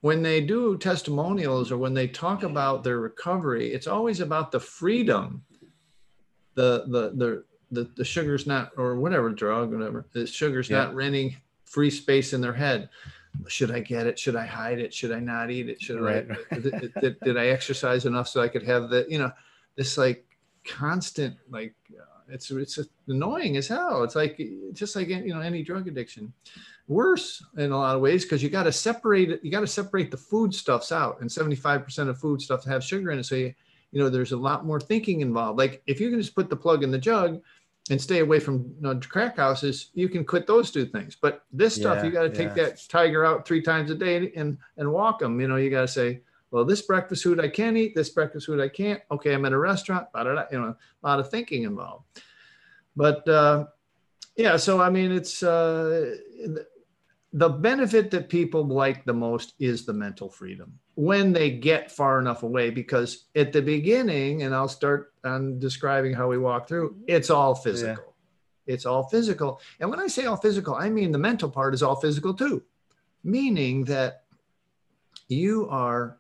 when they do testimonials or when they talk about their recovery, it's always about the freedom. The the the the, the sugar's not or whatever drug whatever the sugar's yeah. not renting free space in their head. Should i get it? Should i hide it? Should i not eat it? Should right. i did, did, did, i exercise enough so i could have the you know this like constant like uh, it's it's annoying as hell it's like just like you know any drug addiction worse in a lot of ways because you got to separate it you got to separate the food stuffs out and 75% of food stuff have sugar in it so you you know there's a lot more thinking involved like if you can just put the plug in the jug and stay away from you know, crack houses, you can quit those two things. But this stuff, yeah, you got to take yeah. that tiger out three times a day and and walk them. You know, you got to say, well, this breakfast food I can eat, this breakfast food I can't. Okay, I'm at a restaurant. Blah, blah, blah, you know, a lot of thinking involved. But uh, yeah, so I mean, it's uh, the benefit that people like the most is the mental freedom when they get far enough away because at the beginning and i'll start on describing how we walk through it's all physical yeah. it's all physical and when i say all physical i mean the mental part is all physical too meaning that you are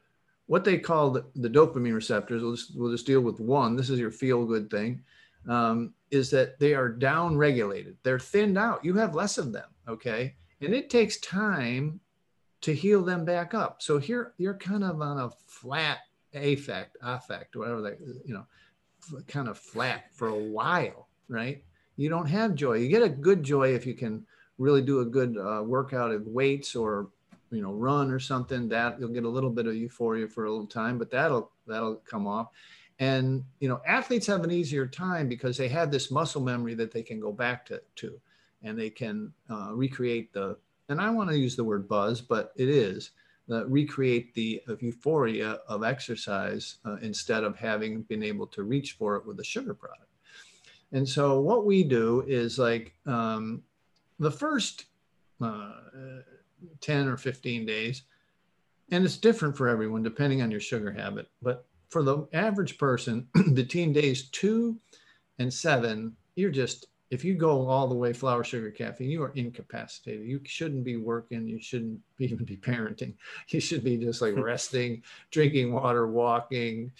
what they call the, the dopamine receptors we'll just, we'll just deal with one this is your feel good thing um, is that they are down regulated they're thinned out you have less of them okay and it takes time to heal them back up. So here you're kind of on a flat affect, affect, whatever that you know, kind of flat for a while, right? You don't have joy. You get a good joy if you can really do a good uh, workout of weights or you know run or something. That you'll get a little bit of euphoria for a little time, but that'll that'll come off. And you know, athletes have an easier time because they have this muscle memory that they can go back to. to and they can uh, recreate the, and I want to use the word buzz, but it is, uh, recreate the euphoria of exercise uh, instead of having been able to reach for it with a sugar product. And so what we do is like um, the first uh, 10 or 15 days. And it's different for everyone depending on your sugar habit. But for the average person, between days two and seven, you're just, if you go all the way flour, sugar, caffeine, you are incapacitated. You shouldn't be working. You shouldn't even be parenting. You should be just like resting, drinking water, walking,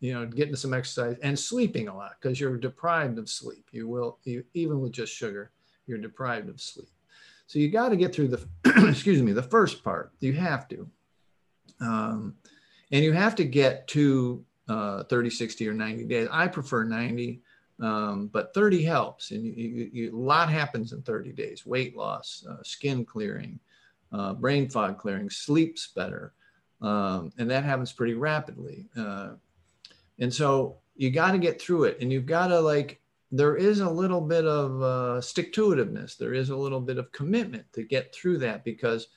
you know, getting some exercise and sleeping a lot because you're deprived of sleep. You will, you, even with just sugar, you're deprived of sleep. So you got to get through the, excuse me, the first part. You have to. Um, and you have to get to uh, 30, 60, or 90 days. I prefer 90, um, but 30 helps. And you, you, you, a lot happens in 30 days weight loss, uh, skin clearing, uh, brain fog clearing, sleeps better. Um, and that happens pretty rapidly. Uh, and so you got to get through it and you've got to like there is a little bit of uh, stick to itiveness there is a little bit of commitment to get through that because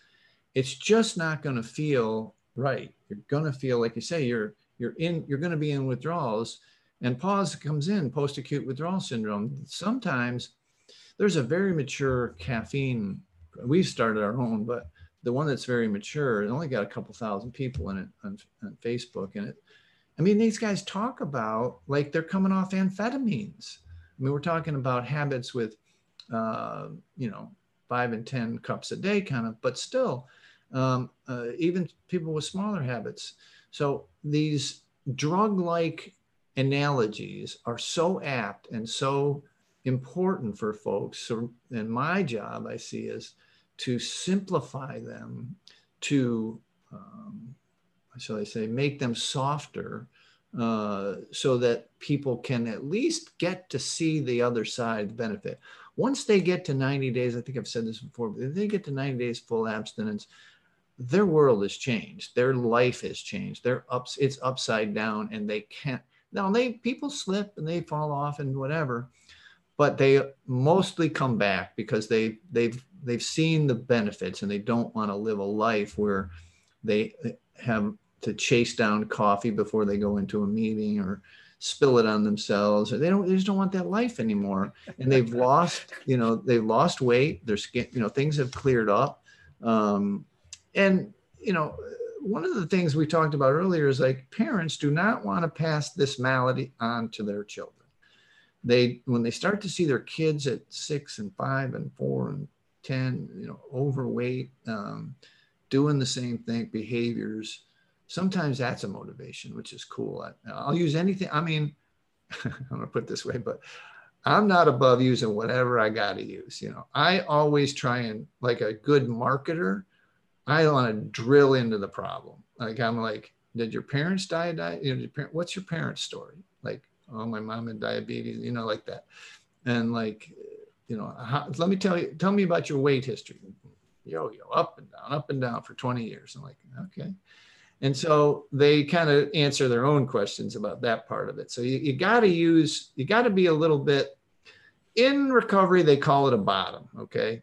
it's just not going to feel right. You're going to feel like you say you're you're in you're going to be in withdrawals. And PAWS comes in post acute withdrawal syndrome. Sometimes there's a very mature caffeine we've started our own but the one that's very mature it only got a couple thousand people in it on, on facebook and it I mean, these guys talk about like they're coming off amphetamines. I mean, we're talking about habits with, uh, you know, five and 10 cups a day kind of, but still, um, uh, even people with smaller habits. So these drug like analogies are so apt and so important for folks. So, and my job I see is to simplify them to um, shall I say, make them softer uh, so that people can at least get to see the other side benefit. Once they get to 90 days, I think I've said this before, but if they get to 90 days full abstinence, their world has changed. Their life has changed. They're ups, it's upside down and they can't. Now they people slip and they fall off and whatever, but they mostly come back because they they've they've seen the benefits and they don't want to live a life where they have to chase down coffee before they go into a meeting or spill it on themselves or they don't they just don't want that life anymore. And they've lost you know they've lost weight their skin you know things have cleared up. Um, and you know one of the things we talked about earlier is like parents do not want to pass this malady on to their children. They when they start to see their kids at six and five and four and ten you know overweight um, doing the same thing behaviors sometimes that's a motivation, which is cool. I, will use anything. I mean, I'm gonna put this way, but I'm not above using whatever I got to use. You know, I always try and like a good marketer, I want to drill into the problem. Like I'm like, did your parents die? die? You know, parent, what's your parents' story? Like, oh, my mom had diabetes. You know, like that, and like, you know, how, let me tell you, tell me about your weight history. Yo, yo, up and down, up and down for 20 years. I'm like, okay. And so they kind of answer their own questions about that part of it. So you, you got to use, you got to be a little bit in recovery, they call it a bottom. Okay.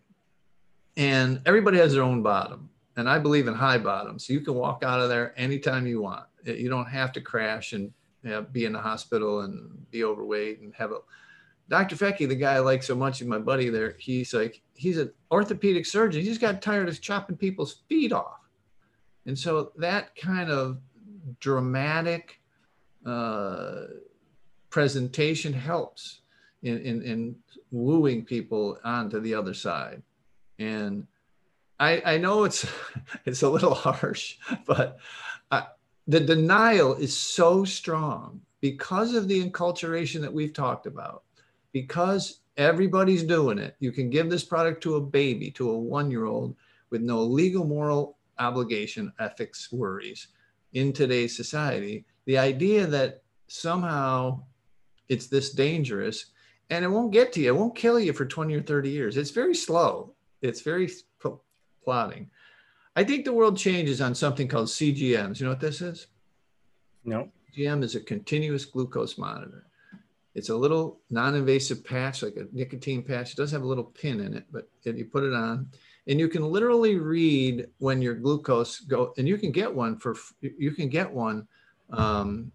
And everybody has their own bottom. And I believe in high bottoms. So you can walk out of there anytime you want. You don't have to crash and you know, be in the hospital and be overweight and have a. Dr. Fettke, the guy I like so much, my buddy there, he's like, he's an orthopedic surgeon. He's got tired of chopping people's feet off and so that kind of dramatic uh, presentation helps in, in, in, wooing people onto the other side. And I, I know it's, it's a little harsh, but the denial is so strong because of the enculturation that we've talked about, because everybody's doing it. You can give this product to a baby, to a one year old with no legal, moral, obligation, ethics worries in today's society. The idea that somehow it's this dangerous and it won't get to you, it won't kill you for 20 or 30 years. It's very slow, it's very plotting. I think the world changes on something called CGMs. You know what this is? No. CGM is a continuous glucose monitor. It's a little non-invasive patch, like a nicotine patch. It does have a little pin in it, but if you put it on, and you can literally read when your glucose go and you can get one for you can get one um,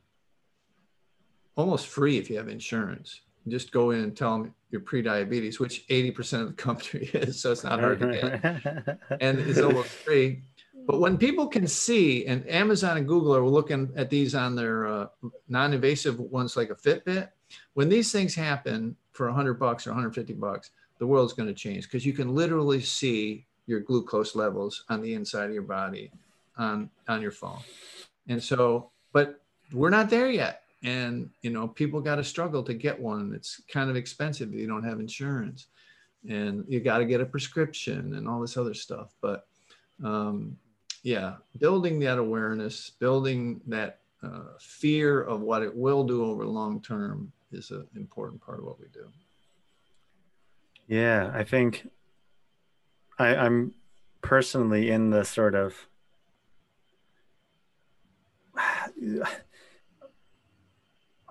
almost free if you have insurance just go in and tell them you're pre-diabetes, which 80% of the country is, so it's not hard to get, and it's almost free. But when people can see, and Amazon and Google are looking at these on their uh, non-invasive ones like a Fitbit, when these things happen for 100 bucks or 150 bucks, the world's going to change because you can literally see your glucose levels on the inside of your body on on your phone. And so, but we're not there yet. And you know, people got to struggle to get one. It's kind of expensive if you don't have insurance, and you got to get a prescription and all this other stuff. But um, yeah, building that awareness, building that uh, fear of what it will do over long term is an important part of what we do. Yeah, I think I, I'm personally in the sort of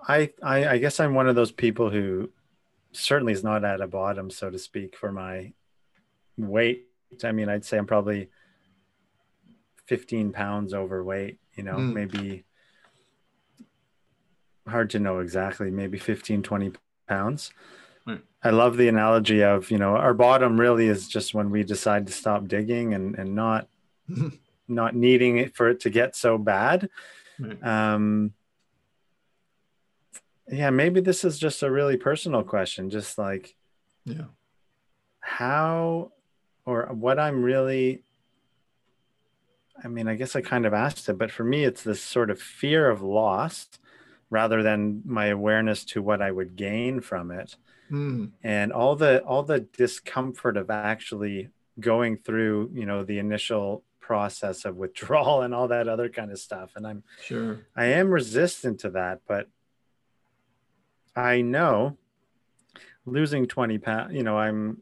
I, I I guess I'm one of those people who certainly is not at a bottom, so to speak, for my weight. I mean, I'd say I'm probably 15 pounds overweight, you know, mm. maybe hard to know exactly, maybe 15, 20 pounds. Right. I love the analogy of, you know, our bottom really is just when we decide to stop digging and, and not, not needing it for it to get so bad. Right. Um, yeah, maybe this is just a really personal question. Just like, yeah, how or what I'm really, I mean, I guess I kind of asked it, but for me, it's this sort of fear of loss rather than my awareness to what I would gain from it. Mm. And all the all the discomfort of actually going through, you know, the initial process of withdrawal and all that other kind of stuff. And I'm sure I am resistant to that, but I know losing 20 pounds, you know, I'm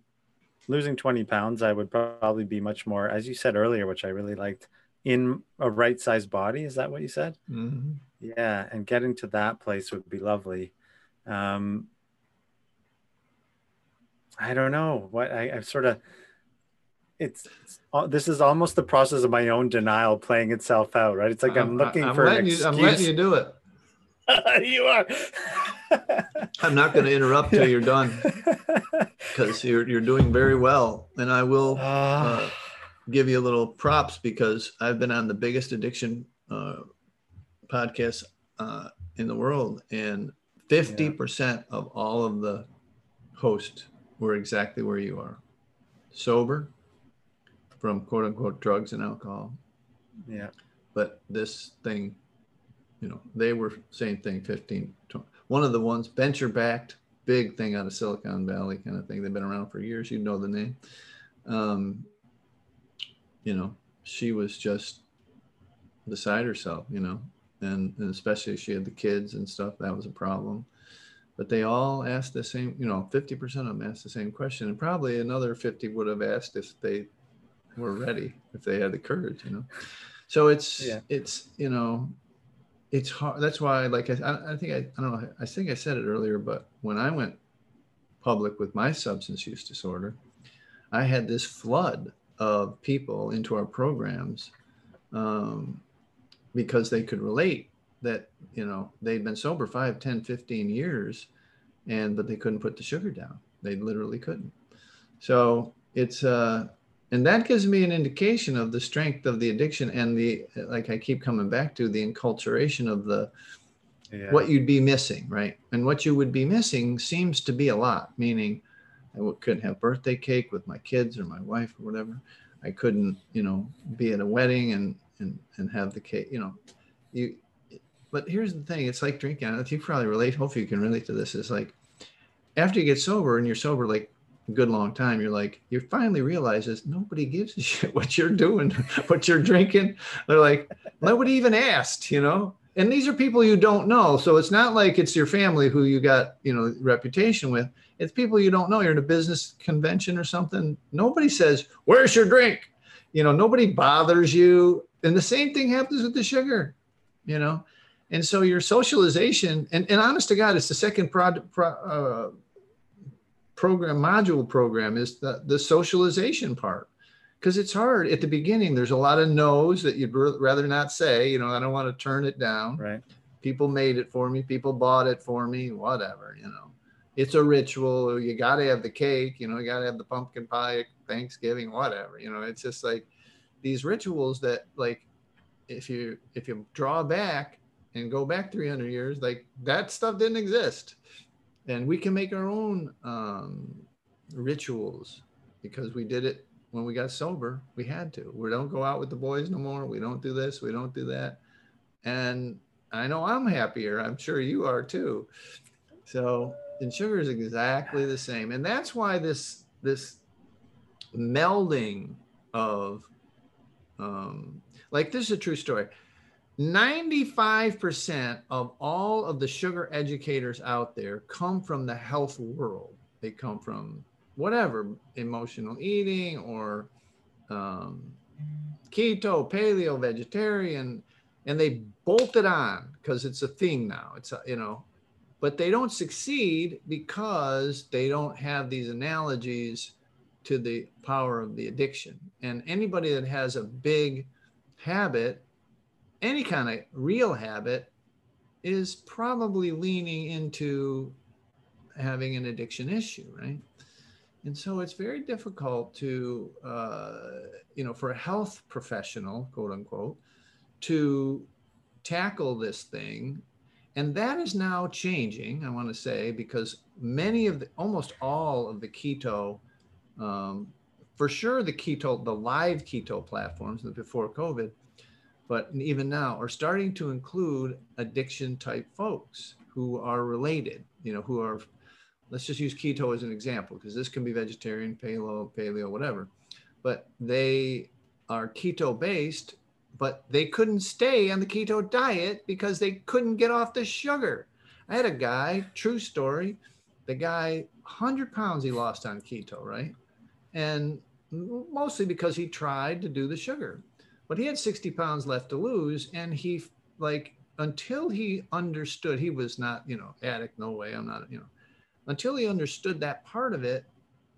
losing 20 pounds. I would probably be much more, as you said earlier, which I really liked, in a right sized body. Is that what you said? Mm-hmm. Yeah. And getting to that place would be lovely. Um, I don't know what I, I've sort of, it's, it's, this is almost the process of my own denial playing itself out, right? It's like I'm, I'm looking I'm for letting you, I'm letting you do it. you are. I'm not going to interrupt till you're done because you're you're doing very well, and I will uh, give you a little props because I've been on the biggest addiction uh, podcast uh, in the world, and 50% yeah. of all of the hosts were exactly where you are, sober from quote unquote drugs and alcohol. Yeah. But this thing you know, they were same thing, 15, 20. One of the ones, venture backed, big thing out of Silicon Valley kind of thing. They've been around for years. You know the name. Um, you know, she was just beside herself, you know, and, and especially she had the kids and stuff. That was a problem. But they all asked the same, you know, 50% of them asked the same question. And probably another 50 would have asked if they were ready, if they had the courage, you know. So it's, yeah. it's, you know, it's hard. That's why, like, I, I think I, I don't know. I think I said it earlier, but when I went public with my substance use disorder, I had this flood of people into our programs um, because they could relate that, you know, they'd been sober 5, 10, 15 years and, but they couldn't put the sugar down. They literally couldn't. So it's, uh, and that gives me an indication of the strength of the addiction and the like i keep coming back to the enculturation of the yeah. what you'd be missing right and what you would be missing seems to be a lot meaning i couldn't have birthday cake with my kids or my wife or whatever i couldn't you know be at a wedding and and and have the cake you know you but here's the thing it's like drinking if you probably relate hopefully you can relate to this it's like after you get sober and you're sober like a good long time, you're like, you finally realize this nobody gives a shit what you're doing, what you're drinking. They're like, nobody even asked, you know? And these are people you don't know. So it's not like it's your family who you got, you know, reputation with. It's people you don't know. You're in a business convention or something. Nobody says, Where's your drink? You know, nobody bothers you. And the same thing happens with the sugar, you know? And so your socialization, and, and honest to God, it's the second pro, pro, uh, program module program is the, the socialization part. Because it's hard. At the beginning there's a lot of no's that you'd rather not say you know i don't want to turn it down. Right. People made it for me. People bought it for me. Whatever you know. It's a ritual. You got to have the cake, you know, you got to have the pumpkin pie, Thanksgiving, whatever. You know, it's just like these rituals that, like, if you if you draw back and go back 300 years, like that stuff didn't exist, and we can make our own um, rituals because we did it when we got sober. We had to. We don't go out with the boys no more. We don't do this. We don't do that, and I know I'm happier. I'm sure you are too. So and sugar is exactly the same and that's why this this melding of um, like this is a true story 95% of all of the sugar educators out there come from the health world they come from whatever emotional eating or um, keto paleo vegetarian and they bolt it on because it's a thing now it's a, you know but they don't succeed because they don't have these analogies to the power of the addiction. And anybody that has a big habit, any kind of real habit, is probably leaning into having an addiction issue, right? And so it's very difficult to, uh, you know, for a health professional, quote unquote, to tackle this thing and that is now changing, I want to say, because many of the, almost all of the keto, um, for sure the keto, the live keto platforms before COVID, but even now are starting to include addiction type folks who are related, you know, who are, let's just use keto as an example, because this can be vegetarian, paleo, paleo, whatever, but they are keto based but they couldn't stay on the keto diet because they couldn't get off the sugar. I had a guy, true story, the guy, 100 pounds he lost on keto, right? And mostly because he tried to do the sugar. But he had 60 pounds left to lose. And he, like, until he understood, he was not, you know, addict, no way, I'm not, you know, until he understood that part of it,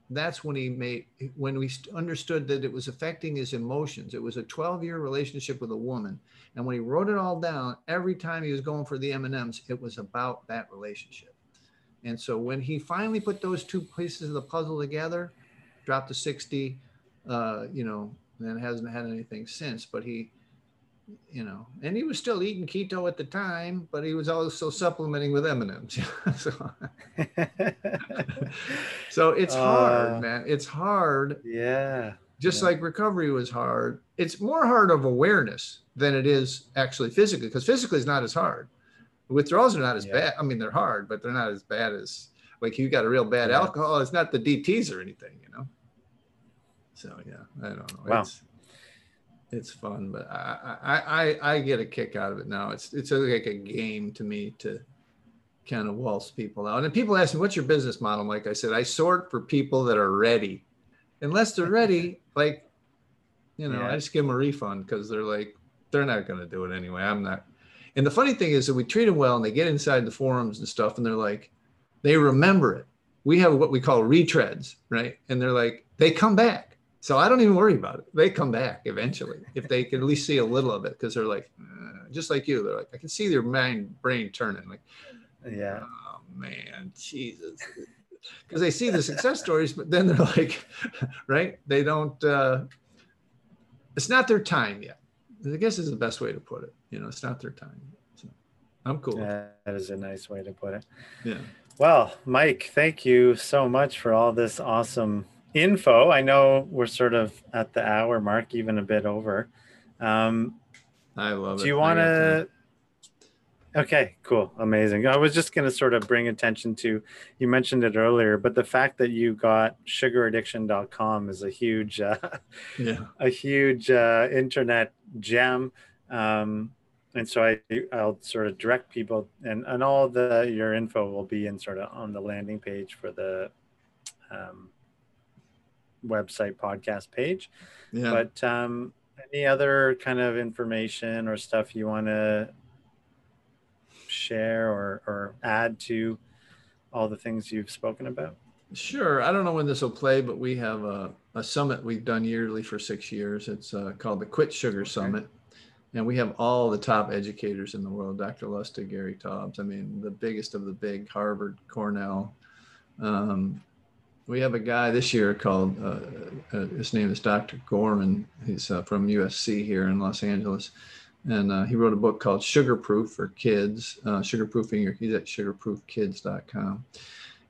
that's when he made when we understood that it was affecting his emotions it was a 12 year relationship with a woman and when he wrote it all down every time he was going for the m&ms it was about that relationship and so when he finally put those two pieces of the puzzle together dropped to 60 uh, you know and hasn't had anything since but he you know, and he was still eating keto at the time, but he was also supplementing with M&Ms. so, so it's hard, uh, man. It's hard. Yeah. Just yeah. like recovery was hard. It's more hard of awareness than it is actually physically, because physically is not as hard. Withdrawals are not as yeah. bad. I mean, they're hard, but they're not as bad as like you got a real bad yeah. alcohol. It's not the DTs or anything, you know. So yeah, I don't know. Wow. It's, it's fun, but I, I, I, I get a kick out of it now. It's, it's like a game to me to kind of waltz people out. And people ask me, what's your business model? Like I said, I sort for people that are ready. Unless they're ready, like, you know, yeah. I just give them a refund because they're like, they're not going to do it anyway. I'm not. And the funny thing is that we treat them well and they get inside the forums and stuff and they're like, they remember it. We have what we call retreads, right? And they're like, they come back so I don't even worry about it. They come back eventually if they can at least see a little of it because they're like, uh, just like you. They're like, I can see their mind brain turning. Like, yeah, oh man, Jesus. Because they see the success stories, but then they're like, right? They don't. uh It's not their time yet. I guess is the best way to put it. You know, it's not their time. So I'm cool. Yeah, that is a nice way to put it. Yeah. Well, Mike, thank you so much for all this awesome info. I know we're sort of at the hour mark, even a bit over. Um, I love do it. Do you want to? Okay, cool, amazing. I was just going to sort of bring attention to you mentioned it earlier, but the fact that you got sugaraddiction.com is a huge, uh, yeah, a huge uh, internet gem. Um, and so I, I'll sort of direct people, and and all the your info will be in sort of on the landing page for the um, website podcast page. Yeah. But um, any other kind of information or stuff you want to share or, or add to all the things you've spoken about? Sure. I don't know when this will play, but we have a, a summit we've done yearly for six years. It's uh, called the Quit Sugar okay. Summit. And we have all the top educators in the world Dr. Lustig, Gary Taubes. I mean, the biggest of the big, Harvard, Cornell, Um, we have a guy this year called uh, uh, his name is Dr. Goran. He's uh, from USC here in Los Angeles, and uh, he wrote a book called Sugar Proof for Kids. Uh, Sugarproofing your he's at sugarproofkids.com,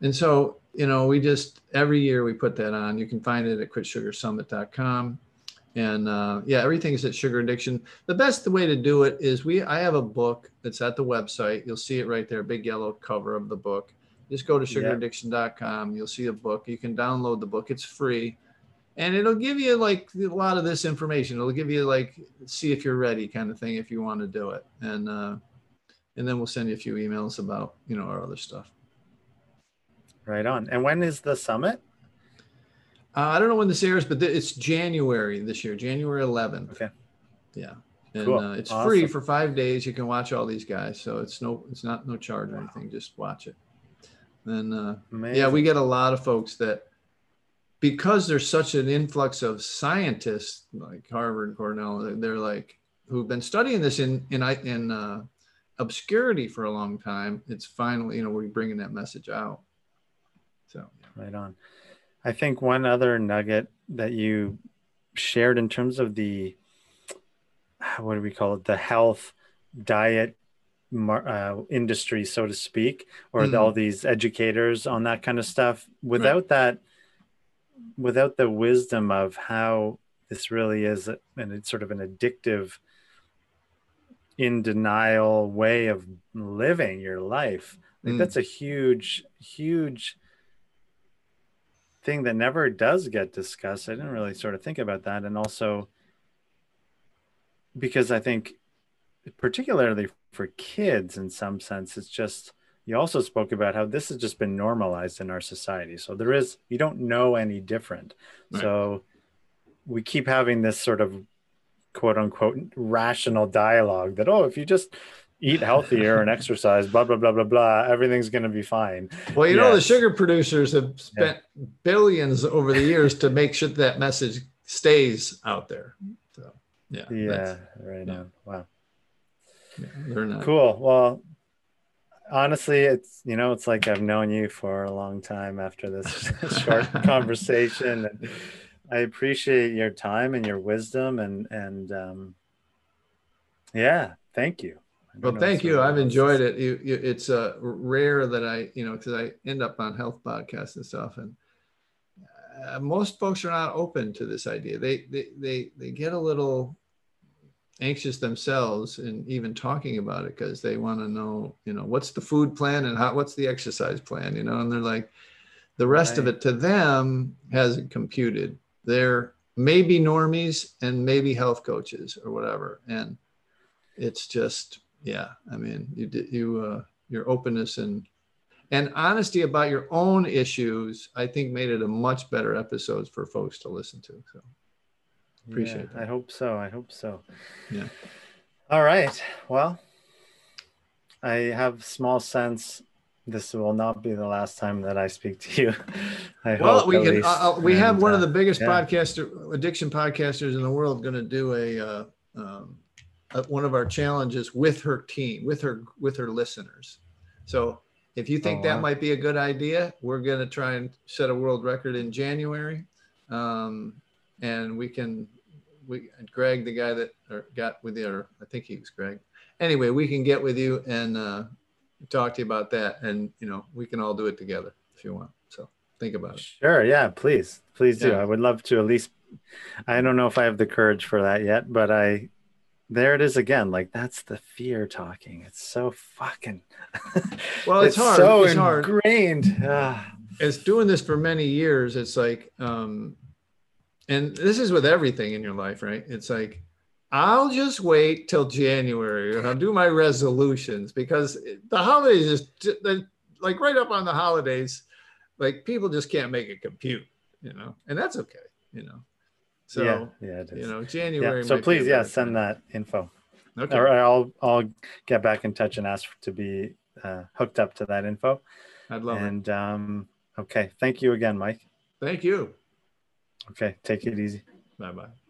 and so you know we just every year we put that on. You can find it at quitsugarsummit.com. And uh, yeah, everything's at Sugar Addiction. The best way to do it is we. I have a book that's at the website. You'll see it right there, big yellow cover of the book just go to sugaraddiction.com. You'll see a book. You can download the book. It's free. And it'll give you like a lot of this information. It'll give you like see if you're ready kind of thing if you want to do it. And uh and then we'll send you a few emails about, you know, our other stuff. Right on. And when is the summit? Uh, I don't know when this airs, but th- it's January this year, January 11th. Okay. Yeah. And Cool. uh, it's Awesome. free for five days. You can watch all these guys. So it's no, it's not no charge or anything. Just watch it. And uh, yeah, we get a lot of folks that because there's such an influx of scientists like Harvard and Cornell, they're- like who've been studying this in in in uh, obscurity for a long time. It's finally, you know, we're bringing that message out. So Right on. I think one other nugget that you shared in terms of the what do we call it? The health diet uh, industry, so to speak, or Mhm. all these educators on that kind of stuff. Without that, without the wisdom of how this really is, and it's sort of an addictive, in denial way of living your life. Think Mm. that's a huge, huge thing that never does get discussed. I didn't really sort of think about that. And also because I think, particularly for kids, in some sense, it's just, you also spoke about how this has just been normalized in our society. So there is, you don't know any different. Right. So we keep having this sort of quote unquote rational dialogue that, oh, if you just eat healthier and exercise, blah, blah, blah, blah, blah, everything's going to be fine. well, you know, the sugar producers have spent billions over the years to make sure that message stays out there. So yeah, Yeah, right yeah. on. Wow. Yeah, they're not. Cool. Well, honestly, it's you know, it's like I've known you for a long time after this short conversation, and I appreciate your time and your wisdom, and and um, yeah, thank you. Well, thank you. I've enjoyed it. You, you, it's uh, rare that I, you know, because I end up on health podcasts and stuff, and uh, most folks are not open to this idea. They, they, they, they get a little anxious themselves in even talking about it because they want to know, you know, what's the food plan and how, what's the exercise plan, you know, and they're like, the rest of it to them hasn't computed. They're maybe normies and maybe health coaches or whatever, and it's just yeah i mean you did you uh your openness and and honesty about your own issues i think made it a much better episode for folks to listen to so appreciate Yeah, that. I hope so. I hope so. Yeah. All right. Well, I have small sense this will not be the last time that I speak to you. I well hope we can uh, uh, we have And, one of uh, the biggest yeah. podcaster addiction podcasters in the world going to do a uh, um, uh, one of our challenges with her team with her with her listeners so if you think Oh, that wow. might be a good idea we're going to try and set a world record in january um, and we can we greg the guy that got with you or i think he was greg anyway we can get with you and uh, talk to you about that and you know we can all do it together if you want so think about it Sure. Yeah. Please. Please do. Yeah. I would love to at least. I don't know if I have the courage for that yet, but I. There it is again. Like that's the fear talking. It's so fucking. Well, it's hard. So It's hard. ingrained. Ah, it's doing this for many years it's like um and this is with everything in your life right it's like i'll just wait till january and i'll do my resolutions because the holidays is like right up on the holidays like people just can't make it compute you know and that's okay you know so yeah. Yeah. It is. you know yeah. january So please, yeah, send that info. okay Or I'll I'll get back in touch and ask to be uh, hooked up to that info. i'd love it and um, okay, thank you again, Mike. thank you Okay, take it easy. bye bye